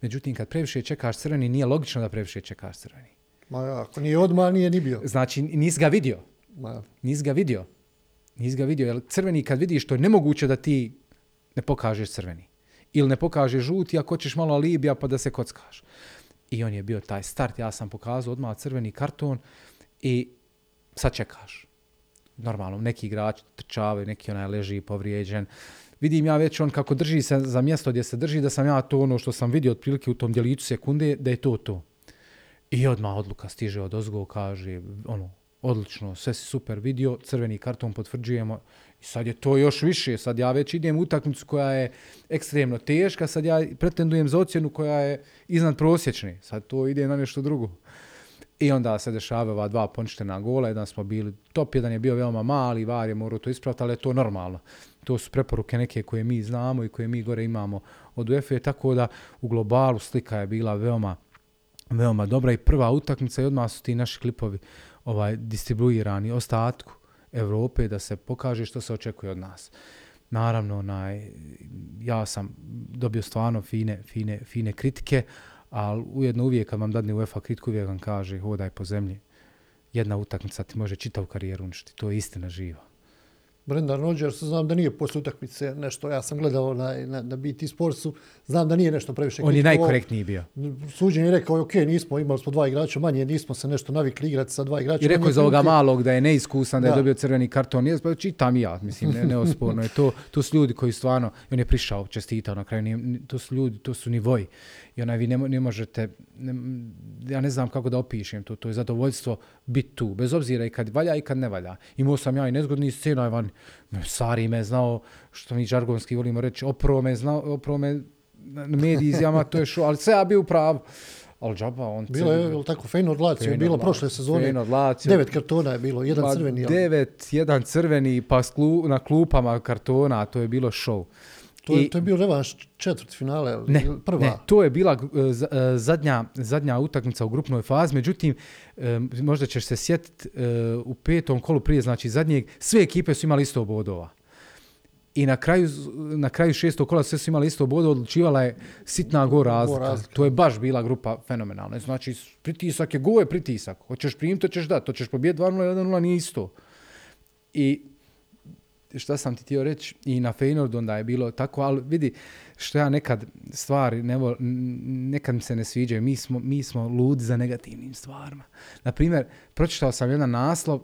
Međutim, kad previše čekaš crveni, nije logično da previše čekaš crveni. Ma ja, ako nije odmah, nije ni bio. Znači, nis ga vidio. Ma ja. Nis ga vidio. Nisi ga vidio, jer crveni kad vidiš to je nemoguće da ti ne pokažeš crveni. Ili ne pokažeš žuti, ako hoćeš malo alibija pa da se kockaš. I on je bio taj start, ja sam pokazao odmah crveni karton i sad čekaš. Normalno, neki igrač trčave, neki onaj leži povrijeđen. Vidim ja već on kako drži se za mjesto gdje se drži, da sam ja to ono što sam vidio otprilike u tom djeliću sekunde, da je to to. I odmah odluka stiže od ozgo, kaže, ono, odlično, sve si super vidio, crveni karton potvrđujemo i sad je to još više, sad ja već idem u utakmicu koja je ekstremno teška, sad ja pretendujem za ocjenu koja je iznad prosječne, sad to ide na nešto drugo. I onda se dešava ova dva poništena gola, jedan smo bili top, jedan je bio veoma mali, var je morao to ispraviti, ali je to normalno. To su preporuke neke koje mi znamo i koje mi gore imamo od UEFA, tako da u globalu slika je bila veoma, veoma dobra i prva utakmica i odmah su ti naši klipovi ovaj distribuirani ostatku Evrope da se pokaže što se očekuje od nas. Naravno, onaj, ja sam dobio stvarno fine, fine, fine kritike, ali ujedno uvijek kad vam dadne UEFA kritiku, uvijek vam kaže hodaj po zemlji. Jedna utakmica ti može čitav karijeru uništiti. To je istina živa. Brendan Rodgers, znam da nije posle utakmice nešto, ja sam gledao na, na, na BT Sportsu, znam da nije nešto previše On je najkorektniji bio. Suđen je rekao, ok, nismo, imali smo dva igrača manje, nismo se nešto navikli igrati sa dva igrača. I rekao je za ovoga malog da je neiskusan, da, da je dobio crveni karton, nije, pa čitam ja, mislim, ne, neosporno je to, to su ljudi koji stvarno, on je prišao, čestitao na kraju, to su ljudi, to su nivoji. I onaj, vi ne, ne možete, ne, ja ne znam kako da opišem to, to je zadovoljstvo biti tu, bez obzira i kad valja i kad ne valja. Imao sam ja i nezgodni scena, Ivan, Sari me znao, što mi žargonski volimo reći, opro me znao, opro me na mediji izjama, to je šo, ali sve ja bio prav. Ali džaba, on... Bilo je, je tako, Feynord Lazio je bilo prošle sezone. Lazio. Devet kartona je bilo, jedan crveni. Devet, jedan crveni, pa sklu, na klupama kartona, to je bilo show. To je, I, to je bio revanš četvrt finale, ne, prva. Ne, to je bila uh, zadnja, zadnja utakmica u grupnoj fazi, međutim, uh, možda ćeš se sjetiti, uh, u petom kolu prije, znači zadnjeg, sve ekipe su imali isto bodova. I na kraju, na kraju šestog kola sve su imali isto bodova, odlučivala je sitna go razlika. razlika. To je baš bila grupa fenomenalna. Znači, pritisak je go je pritisak. Hoćeš primiti, to ćeš dati. To ćeš pobijeti 2-0, 1-0, nije isto. I šta sam ti htio reći, i na Feynordu onda je bilo tako, ali vidi, što ja nekad stvari, ne vol, nekad mi se ne sviđaju, mi smo, mi smo ludi za negativnim stvarima. Naprimjer, pročitao sam jedan naslov,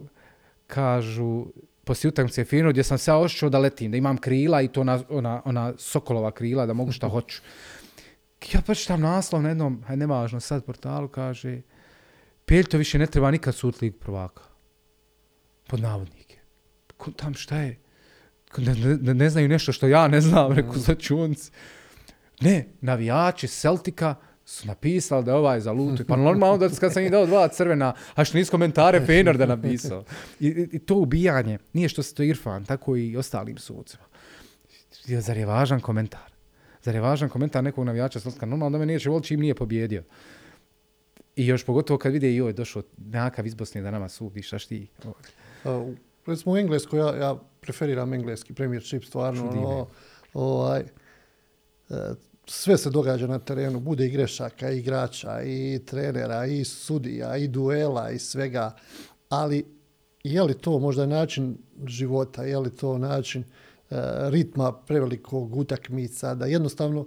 kažu, poslije utakmice Feyenoord, gdje sam se ošćao da letim, da imam krila i to ona, ona, ona sokolova krila, da mogu šta hoću. Ja pročitam naslov na jednom, hajde nevažno, sad portalu kaže, Peljto više ne treba nikad sud lig prvaka. Pod navodnike. Tam šta je? Ne, ne, ne znaju nešto što ja ne znam, rekao za čunci. Ne, navijači Celtika su napisali da je ovaj za lutu. Pa normalno da kad sam im dao dva crvena, a što nisu komentare Fener da napisao. I, i, to ubijanje, nije što se to Irfan, tako i ostalim sucima. Ja, Zar je važan komentar? Zar je važan komentar nekog navijača Celtika? Normalno da me neće voliti čim nije pobjedio. I još pogotovo kad vide i ovo je došao nekakav iz Bosne da nama sudi, šta šti? Uh, recimo u Engleskoj, ja, ja preferiram engleski premiership, stvarno, ono, ovaj, e, sve se događa na terenu, bude i grešaka, i igrača, i trenera, i sudija, i duela, i svega, ali je li to možda način života, je li to način e, ritma prevelikog utakmica, da jednostavno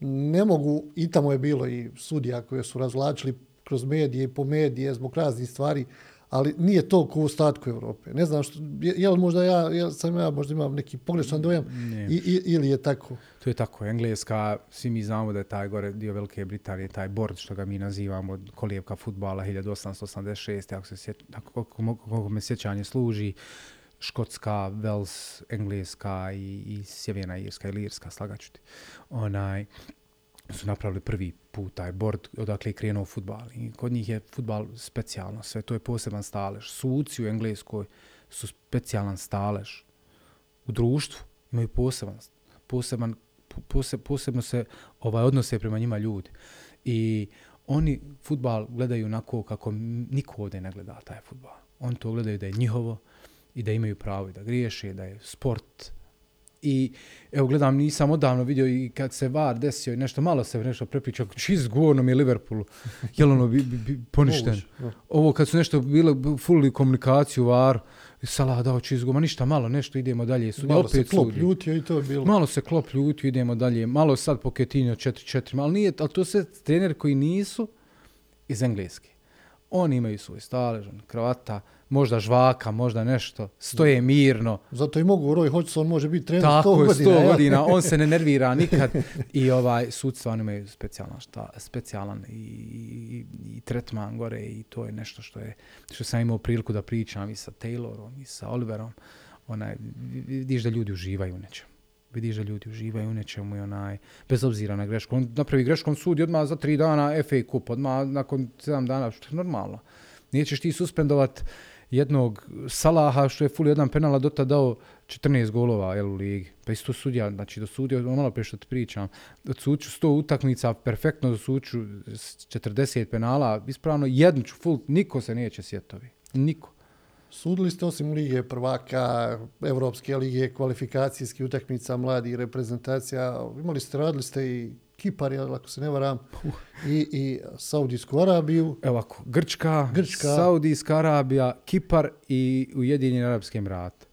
ne mogu, i tamo je bilo i sudija koje su razvlačili kroz medije i po medije zbog raznih stvari, ali nije to ko u ostatku Evrope. Ne znam što, je, je li možda ja, je sam ja možda imam neki pogrešan dojam Ne. i, i, ili je tako. To je tako, Engleska, svi mi znamo da je taj gore dio Velike Britanije, taj bord što ga mi nazivamo, kolijevka futbala 1886, ako, se sjet, ako koliko, me sjećanje služi, Škotska, Vels, Engleska i, i Sjeverna Irska ili Irska, slagaću ti. Onaj, su napravili prvi put taj bord odakle je krenuo futbal. I kod njih je futbal specijalno, sve to je poseban stalež. Suci u Engleskoj su specijalan stalež. U društvu imaju poseban, poseban pose, posebno se ovaj odnose prema njima ljudi. I oni futbal gledaju onako kako niko ovdje ne gleda taj futbal. Oni to gledaju da je njihovo i da imaju pravo i da griješe, da je sport. I evo gledam, nisam odavno vidio i kad se VAR desio i nešto malo se nešto prepričao, čiz gorno mi je Liverpool, je li ono bi, bi, bi poništen. Ovo kad su nešto bile fulli komunikaciju VAR, Salah dao čizgu, ma ništa malo, nešto idemo dalje. Sudi, Malo se opet klop sudi. ljutio i to je bilo. Malo se klop ljutio, idemo dalje. Malo sad Pochettino 4-4, ali, nije, ali to sve treneri koji nisu iz Engleske. Oni imaju svoj stalež, kravata, možda žvaka, možda nešto, stoje mirno. Zato i mogu, Roy Hodgson može biti trener Tako 100 je, godina. 100 ja. godina, on se ne nervira nikad i ovaj sud stvarno imaju specijalan, šta, specijalan i, i, i tretman gore i to je nešto što je što sam imao priliku da pričam i sa Taylorom i sa Oliverom. Onaj, vidiš da ljudi uživaju u nečemu. Vidiš da ljudi uživaju u nečemu i onaj, bez obzira na grešku. On napravi grešku, on sudi odmah za tri dana FA Cup, odmah nakon sedam dana, što je normalno. Nećeš ti suspendovat jednog Salaha što je ful jedan penala do tada dao 14 golova jel, u ligi. Pa isto sudija, znači dosudio, ono malo prije što ti pričam, dosuću 100 utakmica, perfektno dosuću 40 penala, ispravno jednu ću full, niko se neće sjetovi. Niko. Sudili ste osim Lige prvaka, Evropske lige, kvalifikacijski utakmica, mladi reprezentacija. Imali ste, radili ste i Kipar, jel, ako se ne varam, i, i Saudijsku Arabiju. Evo ovako, Grčka, Grčka. Saudijska Arabija, Kipar i Ujedinjeni Arabski Emirat.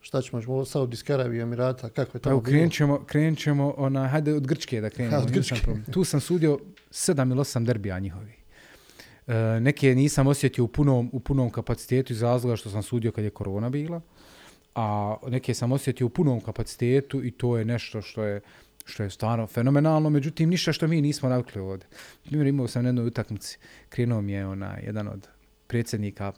Šta ćemo, ćemo Saudijska Arabija, Emirata, kako je tamo evo, bilo? krenut ćemo, krenut ćemo onaj, hajde od Grčke da krenemo. Ha, od Grčke. Tu sam sudio sedam ili osam derbija njihovi. E, neke nisam osjetio u punom, u punom kapacitetu iz razloga što sam sudio kad je korona bila, a neke sam osjetio u punom kapacitetu i to je nešto što je što je stvarno fenomenalno, međutim ništa što mi nismo navikli ovdje. Primjer, imao sam na jednoj utakmici, krenuo mi je onaj, jedan od predsjednika,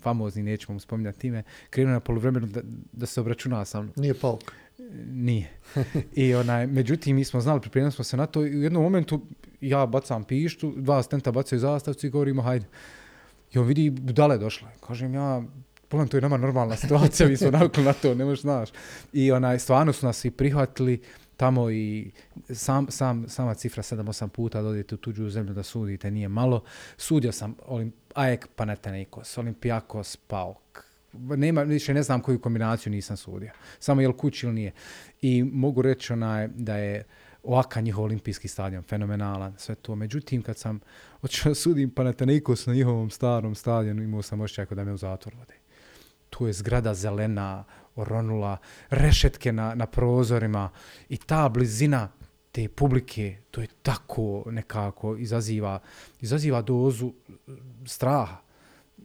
famozni, nećemo mu spominjati time, krenuo na polovremenu da, da se obračuna sa mnom. Nije pauk. Nije. I onaj, međutim, mi smo znali, pripremili smo se na to i u jednom momentu ja bacam pištu, dva stenta bacaju zastavci i govorimo, hajde. I on vidi, budale došla. Kažem ja, Pogled, to je nama normalna situacija, mi smo navikli na to, ne možeš znaš. I onaj, stvarno su nas i prihvatili tamo i sam, sam, sama cifra 7-8 puta da odete u tuđu zemlju da sudite, nije malo. Sudio sam Olim, AEK Panathinaikos, Olimpijakos, PAOK. Nema, više ne znam koju kombinaciju nisam sudio. Samo je li kući ili nije. I mogu reći onaj, da je ovaka njihov olimpijski stadion, fenomenalan, sve to. Međutim, kad sam otišao sudim Panathinaikos na njihovom starom stadionu, imao sam ošćaj da me u zatvor vode. Tu je zgrada zelena, oronula, rešetke na, na prozorima i ta blizina te publike, to je tako nekako izaziva, izaziva dozu eh, straha.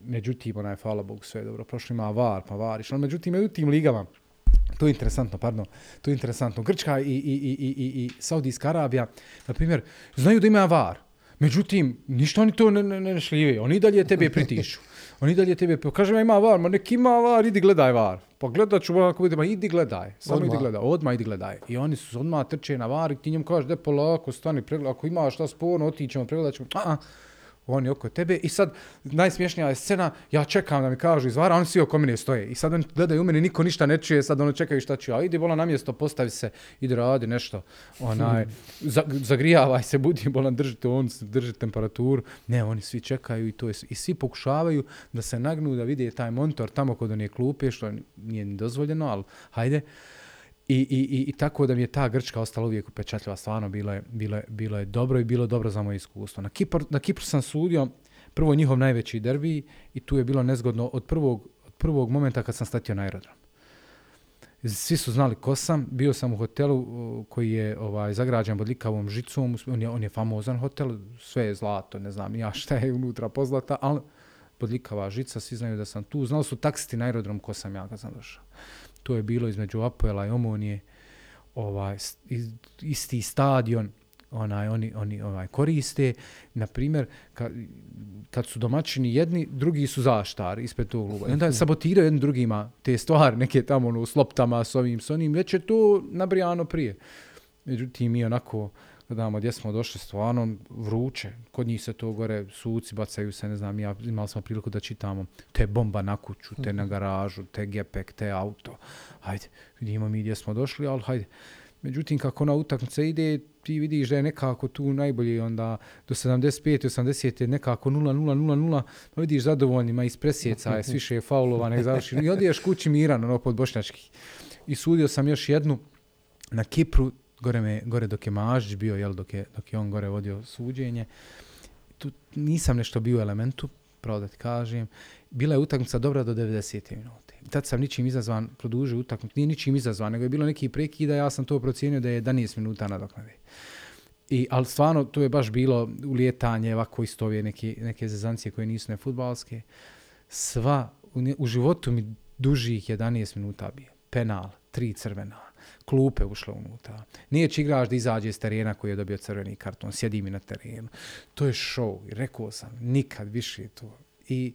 Međutim, onaj, hvala Bogu, sve je dobro. Prošlo ima VAR, pa variš, išlo. Međutim, i u tim ligama, to je interesantno, pardon, to je interesantno. Grčka i, i, i, i, i, i Saudijska Arabija, na primjer, znaju da ima VAR. Međutim, ništa oni to ne, ne, ne šljive. Oni dalje tebe pritišu. Oni i dalje tebe, kaže, ima var, ma nek ima var, idi gledaj var. Pa gledat ću ako bude, ma idi gledaj. Samo Odmah. idi gledaj, odmah idi gledaj. I oni su odmah trče na var i ti njemu kažeš, de polako, stani, pregledaj. Ako ima šta sporno, otićemo, pregledat ćemo. A, oni oko tebe. I sad najsmješnija je scena, ja čekam da mi kažu iz vara, oni svi oko mene stoje. I sad oni gledaju u mene, niko ništa ne čuje, sad ono čekaju šta ću, a idi bola na mjesto, postavi se, idi radi nešto, onaj, za, zagrijavaj se, budi bolan, drži on, drži temperaturu, ne, oni svi čekaju i to je, i svi pokušavaju da se nagnu, da vide taj monitor tamo kod one klupe, što nije ni dozvoljeno, ali hajde, I, i, i, I tako da mi je ta Grčka ostala uvijek upečatljiva, stvarno bilo je, bilo, je, bilo je dobro i bilo dobro za moje iskustvo. Na, Kipar, na Kipru sam sudio prvo njihov najveći derbi i tu je bilo nezgodno od prvog, od prvog momenta kad sam statio na aerodrom. Svi su znali ko sam, bio sam u hotelu uh, koji je ovaj zagrađen bodljikavom žicom, on je, on je famozan hotel, sve je zlato, ne znam ja šta je unutra pozlata, ali bodljikava žica, svi znaju da sam tu. Znali su taksiti na aerodrom ko sam ja kad sam došao to je bilo između Apoela i Omonije, ovaj, isti stadion, onaj, oni, oni ovaj, koriste, na primjer, kad, kad su domaćini jedni, drugi su zaštari ispred tog kluba. Onda sabotiraju jedni drugima te stvari, neke tamo ono, s loptama, s ovim, s onim, već je to nabrijano prije. Međutim, mi onako, gledamo gdje smo došli, stvarno vruće. Kod njih se to gore, suci bacaju se, ne znam, ja, imali smo priliku da čitamo te bomba na kuću, te na garažu, te gepek, te auto. Hajde, vidimo mi gdje smo došli, ali hajde. Međutim, kako na utakmica ide, ti vidiš da je nekako tu najbolji, onda do 75. 80. je nekako 0, 0, 0, 0, pa vidiš zadovoljnima iz presjeca, je s više faulova, nek završi. I odiješ kući miran, ono, pod bošnjački. I sudio sam još jednu na Kipru, gore, me, gore dok je Mažić bio, jel, dok je, dok je on gore vodio suđenje. Tu nisam nešto bio u elementu, pravo da ti kažem. Bila je utakmica dobra do 90. minute. Tad sam ničim izazvan, produžio utakmicu, nije ničim izazvan, nego je bilo neki prekida, ja sam to procijenio da je 11 minuta nadoknade. I, ali stvarno, to je baš bilo ulijetanje, ovako isto ove neke, neke zezancije koje nisu ne futbalske. Sva, u, u životu mi dužih 11 minuta bije. Penal, tri crvena, klupe ušle unutra. Nije igrač da izađe iz terena koji je dobio crveni karton, sjedi mi na terenu. To je show i rekao sam, nikad više to. I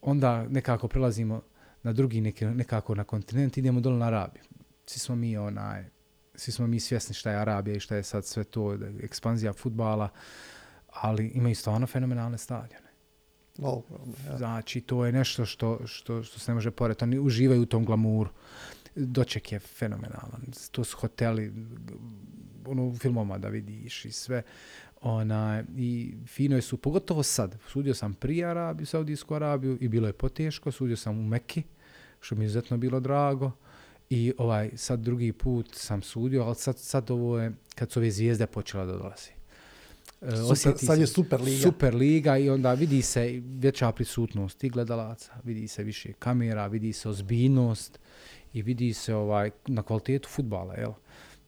onda nekako prelazimo na drugi, neki, nekako na kontinent, idemo dole na Arabiju. Svi smo mi onaj, svi smo mi svjesni šta je Arabija i šta je sad sve to, ekspanzija futbala, ali imaju stvarno fenomenalne stadione. Ogromno, ja. Znači, to je nešto što, što, što se ne može porediti. Oni uživaju u tom glamuru. Doček je fenomenalan. To su hoteli, ono, u filmoma da vidiš i sve. Ona, I fino je su, pogotovo sad. Sudio sam prije Arabiju, Saudijsku Arabiju i bilo je poteško. Sudio sam u Meki, što mi je izuzetno bilo drago. I ovaj, sad drugi put sam sudio, ali sad, sad ovo je, kad su ove zvijezde počela da dolazi. E, Super, osjeti sad je Super Liga. Super liga i onda vidi se veća prisutnost i gledalaca, vidi se više kamera, vidi se ozbiljnost i vidi se ovaj na kvalitetu futbala, jel?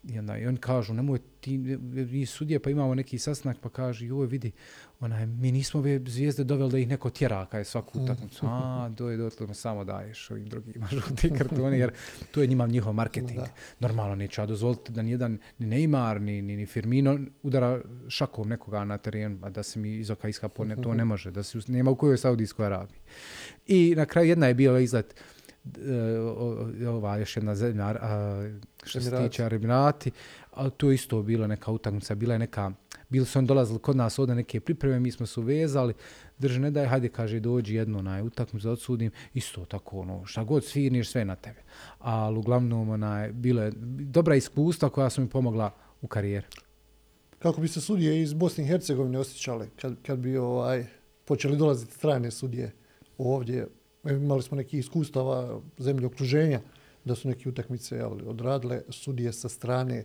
I onda i oni kažu, nemoj ti, vi sudije, pa imamo neki sastanak, pa kaže, joj, vidi, onaj, mi nismo ove zvijezde doveli da ih neko tjera kaj svaku utakmicu. A, do je dotle samo daješ ovim drugima žuti kartoni, jer to je njima njihov marketing. Da. Normalno neće ja dozvoliti da nijedan ni Neymar, ni, ni, ni Firmino udara šakom nekoga na terenu, a da se mi iz oka iskapo, ne, to ne može, da se nema u kojoj Saudijskoj Arabiji. I na kraju jedna je bio izlet o- ova još jedna zemlja, a, što se tiče Emirati, a to isto bila neka utakmica, bila je neka, bili su oni dolazili kod nas ovdje neke pripreme, mi smo se uvezali, drže ne daj, hajde kaže dođi jedno na utakmicu da odsudim, isto tako ono, šta god svirniš, sve na tebe. Ali uglavnom onaj, bilo je dobra iskustva koja su mi pomogla u karijeri. Kako bi se sudije iz Bosne i Hercegovine osjećale kad, kad bi ovaj, počeli dolaziti strane sudije ovdje? Imali smo neki iskustava zemlje okruženja da su neke utakmice jeli, odradile sudije sa strane.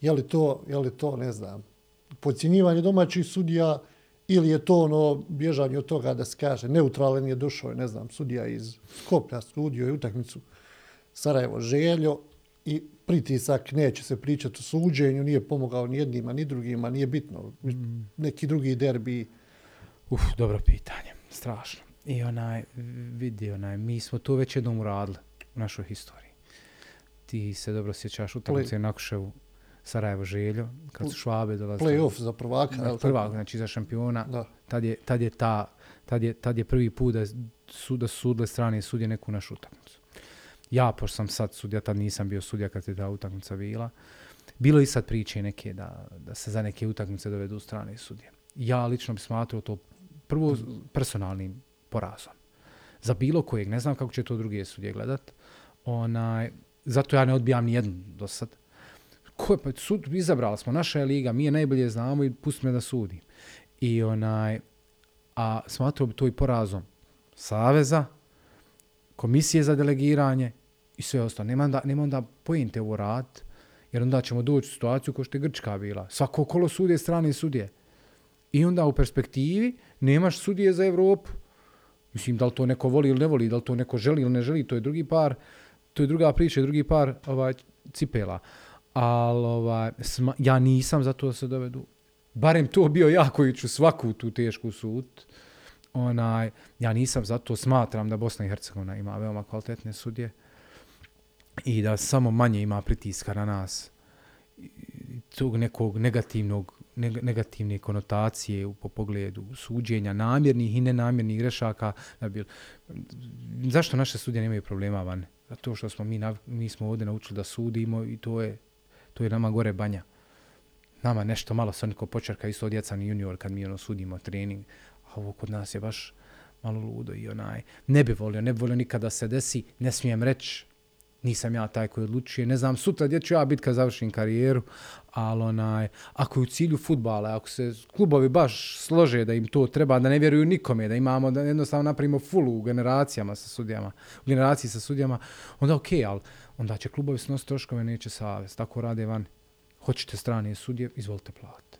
Je li to, je li to ne znam, podcjenjivanje domaćih sudija ili je to ono bježanje od toga da se kaže neutralan je došao, ne znam, sudija iz Skoplja, sudio je utakmicu Sarajevo Željo i pritisak, neće se pričati o suđenju, nije pomogao ni jednima, ni drugima, nije bitno. Neki drugi derbi, Uf, dobro pitanje, strašno. I onaj, vidi, onaj, mi smo to već jednom uradili u našoj historiji. Ti se dobro sjećaš utakmice na Kuševu Sarajevo Željo, kad su Švabe dolazili. Play-off za prvaka. tako? Prvak, znači za šampiona. Da. Tad je, tad je, ta, tad je, tad je prvi put da su, da su sudile strane sudje neku našu utakmicu. Ja, pošto sam sad sudja, tad nisam bio sudja kad je ta utakmica bila. Bilo i sad priče neke da, da se za neke utakmice dovedu strane sudje. Ja lično bi smatrao to prvo personalnim porazom. Za bilo kojeg, ne znam kako će to druge sudje gledat, onaj, zato ja ne odbijam ni jednu do sad. Ko je, pa sud, izabrali smo, naša je liga, mi je najbolje znamo i pusti me da sudim. I onaj, a smatrao bi to i porazom Saveza, komisije za delegiranje i sve ostalo. Nema onda, nema onda pojente u rad, jer onda ćemo doći u situaciju kao što je Grčka bila. Svako kolo sudje strane sudje. I onda u perspektivi nemaš sudije za Evropu. Mislim, da li to neko voli ili ne voli, da li to neko želi ili ne želi, to je drugi par, to je druga priča, drugi par ovaj, cipela. Ali ovaj, sma, ja nisam za to da se dovedu. Barem to bio ja koji ću svaku tu tešku sud. Onaj, ja nisam za to, smatram da Bosna i Hercegovina ima veoma kvalitetne sudje i da samo manje ima pritiska na nas tog nekog negativnog negativne konotacije u po pogledu suđenja namjernih i nenamjernih grešaka da bi zašto naše sudije nemaju problema van? Zato što smo mi nav, mi smo ovdje naučili da sudimo i to je to je nama gore banja. Nama nešto malo se neko počerka isto djeca ni junior kad mi ono sudimo trening a ovo kod nas je baš malo ludo i onaj ne bi volio ne bi volio nikada se desi ne smijem reći nisam ja taj koji odlučuje, ne znam sutra gdje ću ja biti kad završim karijeru, ali onaj, ako je u cilju futbala, ako se klubovi baš slože da im to treba, da ne vjeruju nikome, da imamo, da jednostavno napravimo fulu u generacijama sa sudijama, u generaciji sa sudijama, onda okej, okay, ali onda će klubovi snositi troškove, neće savez, tako rade van. Hoćete strane sudije, izvolite platiti.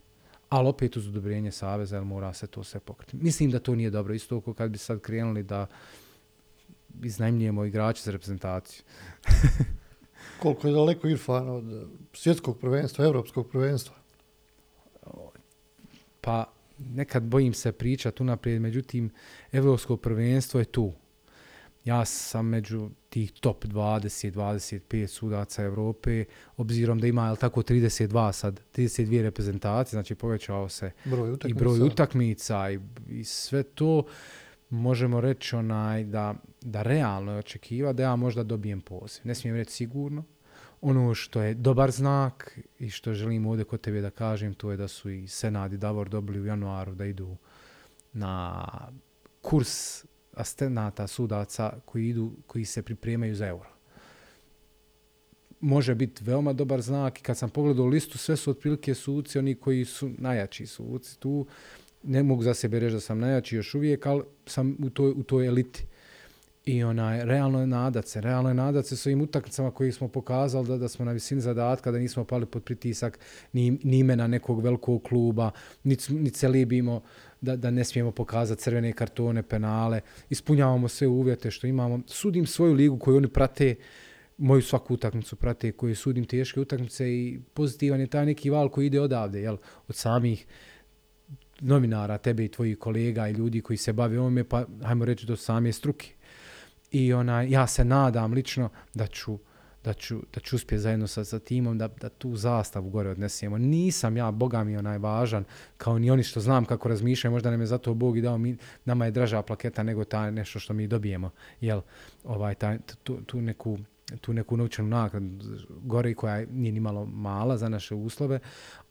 Ali opet uz odobrenje saveza, jer mora se to sve pokriti. Mislim da to nije dobro, isto ako kad bi sad krenuli da iznajmljujemo igrače za reprezentaciju. Koliko je daleko Irfan od eh, svjetskog prvenstva, evropskog prvenstva? Pa nekad bojim se pričati unaprijed, međutim, evropsko prvenstvo je tu. Ja sam među tih top 20-25 sudaca Evrope, obzirom da ima, jel tako, 32 sad, 32 reprezentacije, znači povećao se Broj i broj utakmica i, i sve to, možemo reći onaj da, da realno je očekiva da ja možda dobijem poziv. Ne smijem reći sigurno. Ono što je dobar znak i što želim ovdje kod tebe da kažem, to je da su i Senad i Davor dobili u januaru da idu na kurs astenata sudaca koji idu, koji se pripremaju za euro. Može biti veoma dobar znak i kad sam pogledao listu, sve su otprilike suci, oni koji su najjači suci tu, ne mogu za sebe reći da sam najjači još uvijek, ali sam u toj, u toj eliti. I onaj, realno je nadat se, realno je nadat se s ovim utakmicama koji smo pokazali da, da smo na visini zadatka, da nismo pali pod pritisak ni, ni imena nekog velikog kluba, ni, ni se libimo da, da ne smijemo pokazati crvene kartone, penale, ispunjavamo sve uvjete što imamo. Sudim svoju ligu koju oni prate, moju svaku utakmicu prate, koju sudim teške utakmice i pozitivan je taj neki val koji ide odavde, jel, od samih novinara, tebe i tvojih kolega i ljudi koji se bave ovome, pa hajmo reći do same struke. I ona, ja se nadam lično da ću, da ću, da ću uspjeti zajedno sa, sa timom da, da tu zastavu gore odnesemo. Nisam ja, Boga mi onaj važan, kao ni oni što znam kako razmišljaju, možda nam je zato Bog i dao, mi, nama je draža plaketa nego ta nešto što mi dobijemo, jel, ovaj, taj, tu, tu neku tu neku novčanu nagradu gore koja nije ni malo mala za naše uslove,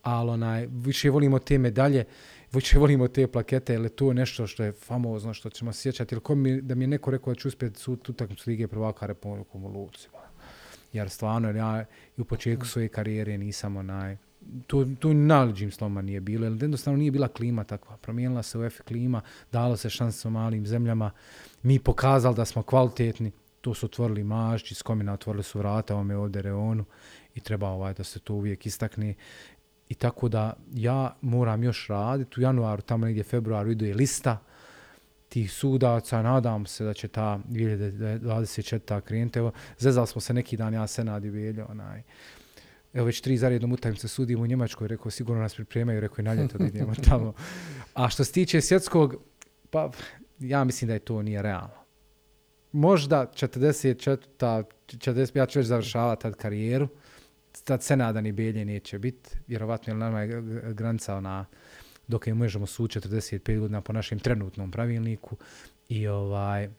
ali onaj, više volimo te medalje, više volimo te plakete, jer je to nešto što je famozno, što ćemo sjećati. Ili ko mi, da mi je neko rekao da ću uspjeti su utakmicu Lige prvaka Republikom u Luci. Jer stvarno, jer ja i u početku svoje karijere nisam onaj, to, to naliđim sloma nije bilo, jer jednostavno nije bila klima takva. Promijenila se u klima, dalo se šanse malim zemljama, mi pokazali da smo kvalitetni, to su otvorili Mašći, Skomina otvorili su vrata ovome ovdje Reonu i treba ovaj da se to uvijek istakne. I tako da ja moram još raditi. U januaru, tamo negdje februaru ide lista tih sudaca. Nadam se da će ta 2024. krenuti. Evo, zezali smo se neki dan, ja se nadi veljo, onaj, Evo već tri zarednom utakmice sudimo u Njemačkoj, rekao sigurno nas pripremaju, rekao i na ljeto da idemo tamo. A što se tiče svjetskog, pa ja mislim da je to nije realno možda 44. 40, ja ću već završavati tad karijeru, ta cena da ni Belje neće biti, vjerovatno jer nama je granica ona dok je možemo su 45 godina po našem trenutnom pravilniku i ovaj e,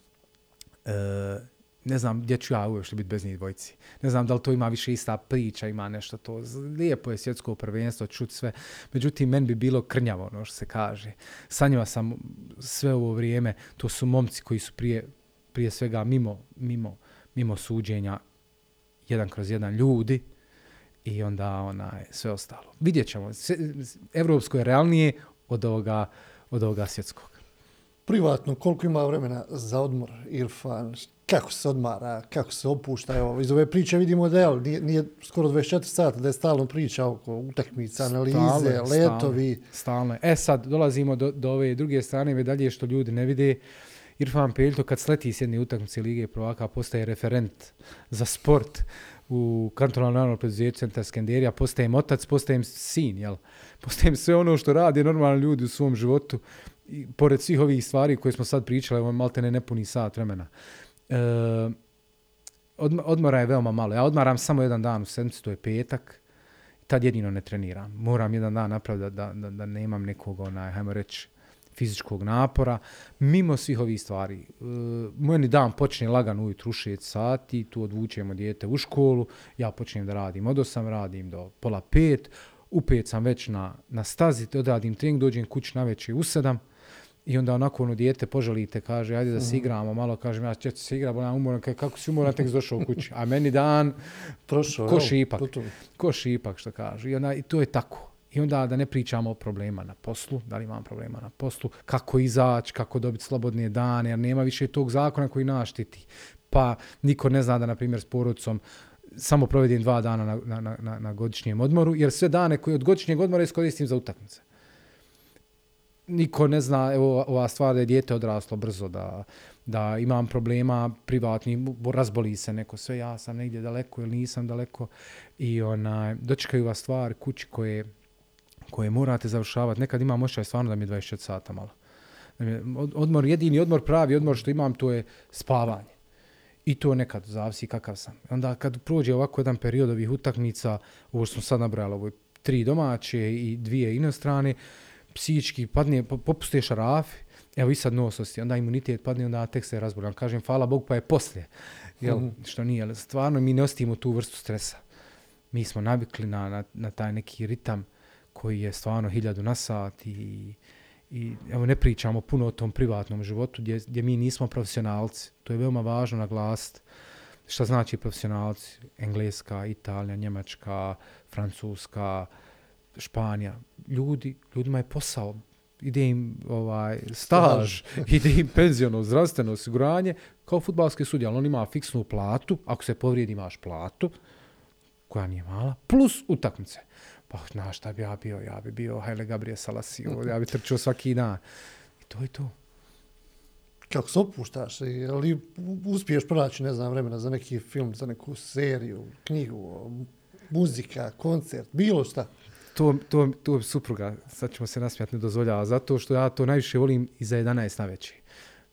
ne znam gdje ću ja uopšte biti bez njih dvojci. Ne znam da li to ima više ista priča, ima nešto to. Lijepo je svjetsko prvenstvo, čut sve. Međutim, meni bi bilo krnjavo, ono što se kaže. Sa njima sam sve ovo vrijeme, to su momci koji su prije, prije svega mimo, mimo, mimo suđenja jedan kroz jedan ljudi i onda onaj, sve ostalo. Vidjet ćemo. Evropsko je realnije od ovoga, od ovoga svjetskog. Privatno, koliko ima vremena za odmor, Irfan, kako se odmara, kako se opušta, evo, iz ove priče vidimo da je, nije, nije skoro 24 sata da je stalno priča oko utakmica, analize, Stalno je, letovi. Stalno. E sad, dolazimo do, do ove druge strane medalje što ljudi ne vide. Irfan Peljto kad sleti s jedne utakmice Lige prvaka postaje referent za sport u kantonalno javno preduzeću Centra Skenderija, postajem otac, postajem sin, jel? Postajem sve ono što radi normalni ljudi u svom životu, i, pored svih ovih stvari koje smo sad pričali, ovo je malte ne nepuni sat vremena. E, odmora je veoma malo. Ja odmaram samo jedan dan u sedmicu, to je petak, tad jedino ne treniram. Moram jedan dan napraviti da, da, da, da nemam nekog, onaj, hajmo reći, fizičkog napora, mimo svih ovih stvari. E, moj dan počne lagan ujutru u 6 sati, tu odvučemo dijete u školu, ja počnem da radim od 8, radim do pola 5, u 5 sam već na, na stazi, odradim trening, dođem kući na večer u 7, I onda onako ono dijete poželite, kaže, ajde da se igramo malo, kažem, ja ću se igrati, ja umoran, kaže, kako si umoran, tek došao u kući. A meni dan, Prošao, Ko šipak. ko šipak što kaže. I, onda, I to je tako. I onda da ne pričamo o problema na poslu, da li imam problema na poslu, kako izaći, kako dobiti slobodne dane, jer nema više tog zakona koji nas štiti. Pa niko ne zna da, na primjer, s porodicom samo provedim dva dana na, na, na- na, godišnjem odmoru, jer sve dane koje od godišnjeg odmora iskoristim za utakmice. Niko ne zna, evo ova stvar da je dijete odraslo brzo, da, da imam problema privatni, razboli se neko, sve ja sam negdje daleko ili nisam daleko i onaj, dočekaju vas stvar kući koje, koje morate završavati. Nekad imam ošaj stvarno da mi je 24 sata malo. Odmor, jedini odmor, pravi odmor što imam, to je spavanje. I to nekad, zavisi kakav sam. Onda kad prođe ovako jedan period ovih utakmica, ovo što smo sad nabrali, ovo je tri domaće i dvije inostrane, psihički padne, po- popuste šarafi, evo i sad nos osjeti, onda imunitet padne, onda tek se razboljam. Kažem, hvala Bog, pa je poslije. Jel, Mhm. što nije, ali stvarno mi ne osjetimo tu vrstu stresa. Mi smo navikli na, na, na taj neki ritam koji je stvarno hiljadu na sat i, i evo ne pričamo puno o tom privatnom životu gdje, gdje mi nismo profesionalci. To je veoma važno naglasiti. Šta znači profesionalci? Engleska, Italija, Njemačka, Francuska, Španija. Ljudi, ljudima je posao. Ide im ovaj, staž, ide im penziono, zdravstveno osiguranje, kao futbalski sudija, ali on ima fiksnu platu, ako se povrijedi imaš platu, koja nije mala, plus utakmice. Pa, znaš šta bi ja bio? Ja bi bio Haile Gabriel Salasio, ja bi trčao svaki dan. I to je to. Kako se opuštaš, ali uspiješ pronaći, ne znam, vremena za neki film, za neku seriju, knjigu, muzika, koncert, bilo šta. To, to, to supruga, sad ćemo se nasmijati, ne dozvoljava, zato što ja to najviše volim i za 11 na večer.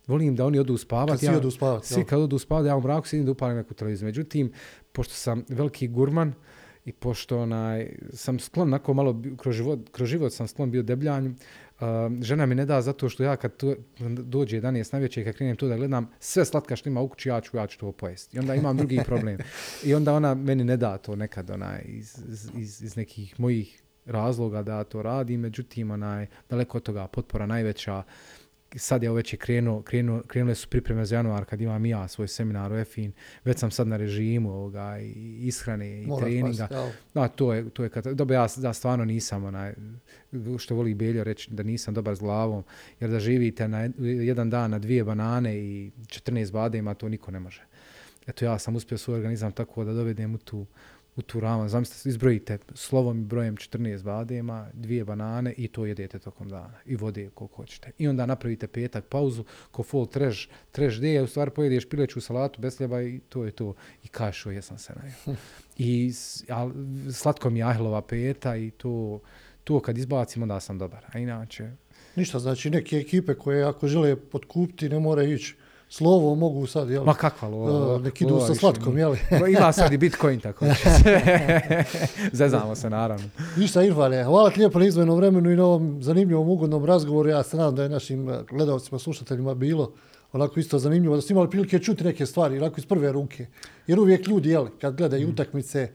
Volim da oni odu spavati. Kad svi ja, odu spavati, Svi kad odu spavati, ja u mraku sedim da upalim neku televiziju. Međutim, pošto sam veliki gurman i pošto onaj, sam sklon onako malo, kroz život, kroz život sam sklon bio debljanju, uh, žena mi ne da zato što ja kad to, dođe 11 na večer i kad krenem to da gledam, sve slatka što ima u kući, ja ću, ja ću to pojesti. I onda imam drugi problem. I onda ona meni ne da to nekad onaj, iz, iz, iz, iz nekih mojih razloga da to radi, međutim, onaj, daleko od toga potpora najveća, sad je već je krenuo, krenuo, krenule su pripreme za januar kad imam ja svoj seminar u EFIN, već sam sad na režimu ovoga, i ishrane i Moraš treninga. jel? Da, to je, to je kad, dobro, ja, ja stvarno nisam, onaj, što voli Beljo reći, da nisam dobar s glavom, jer da živite na jed- jedan dan na dvije banane i 14 badema, to niko ne može. Eto, ja sam uspio svoj organizam tako da dovedem u tu, u tu ravan. Zamislite, izbrojite slovom i brojem 14 badema, dvije banane i to jedete tokom dana. I vode koliko hoćete. I onda napravite petak pauzu, ko full trash, trash day, u stvari pojedeš pileću salatu bez hljeba i to je to. I kašu jesam se najio. I al, slatko mi je peta i to, to kad izbacim onda sam dobar. A inače, Ništa, znači neke ekipe koje ako žele potkupiti ne mora ići slovo mogu sad, jel? Ma kakva lova? Uh, neki idu sa slatkom, jel? Ma Ima sad i Bitcoin tako. Zezamo se naravno. Ništa, Irfane, hvala ti lijepo na izvojenom vremenu i na ovom zanimljivom ugodnom razgovoru. Ja se nadam da je našim eh, gledalcima, slušateljima bilo onako isto zanimljivo, da ste imali prilike čuti neke stvari, onako iz prve ruke. Jer uvijek ljudi, jel, kad gledaju Mm. utakmice,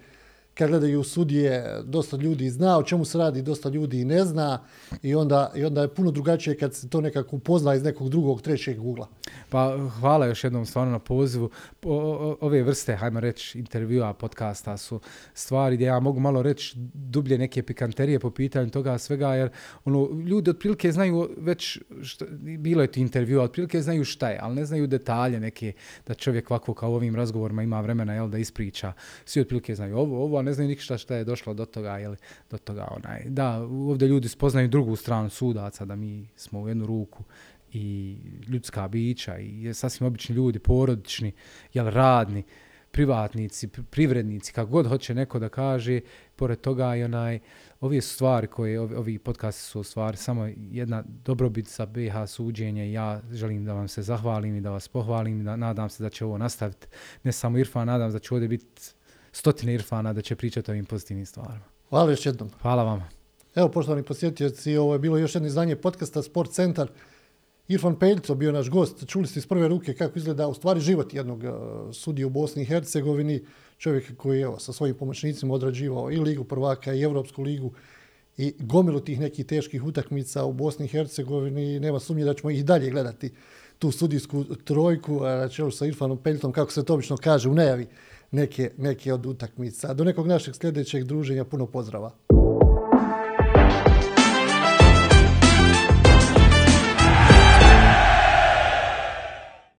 kad gledaju sudije, dosta ljudi zna o čemu se radi, dosta ljudi i ne zna i onda, i onda je puno drugačije kad se to nekako upozna iz nekog drugog, trećeg ugla. Pa hvala još jednom stvarno na pozivu. O, o, ove vrste, hajmo reći, intervjua, podcasta su stvari gdje ja mogu malo reći dublje neke pikanterije po pitanju toga svega, jer ono, ljudi otprilike znaju već, šta, bilo je ti intervjua, otprilike znaju šta je, ali ne znaju detalje neke, da čovjek ovako kao u ovim razgovorima ima vremena jel, da ispriča. Svi otprilike znaju ovo, ovo, ne znaju ništa šta je došlo do toga, jel, do toga onaj. Da, ovdje ljudi spoznaju drugu stranu sudaca, da mi smo u jednu ruku i ljudska bića i je sasvim obični ljudi, porodični, jel radni, privatnici, privrednici, kako god hoće neko da kaže, pored toga i onaj, ove su stvari koje, ovi, ovi podcasti su stvari samo jedna dobrobit sa BH suđenje ja želim da vam se zahvalim i da vas pohvalim da nadam se da će ovo nastaviti, ne samo Irfan, nadam se da će ovdje biti stotine Irfana da će pričati o ovim pozitivnim stvarima. Hvala još jednom. Hvala vama. Evo, poštovani posjetioci, ovo je bilo još jedno izdanje podcasta Sport Centar. Irfan Peljco bio naš gost. Čuli ste iz prve ruke kako izgleda u stvari život jednog uh, sudija u Bosni i Hercegovini. Čovjek koji je sa svojim pomoćnicima odrađivao i Ligu prvaka i Evropsku ligu i gomilu tih nekih teških utakmica u Bosni i Hercegovini. Nema sumnje da ćemo i dalje gledati tu sudijsku trojku a na čelu sa Irfanom Peljtom, kako se to obično kaže u najavi neke, neke od utakmica. Do nekog našeg sljedećeg druženja puno pozdrava.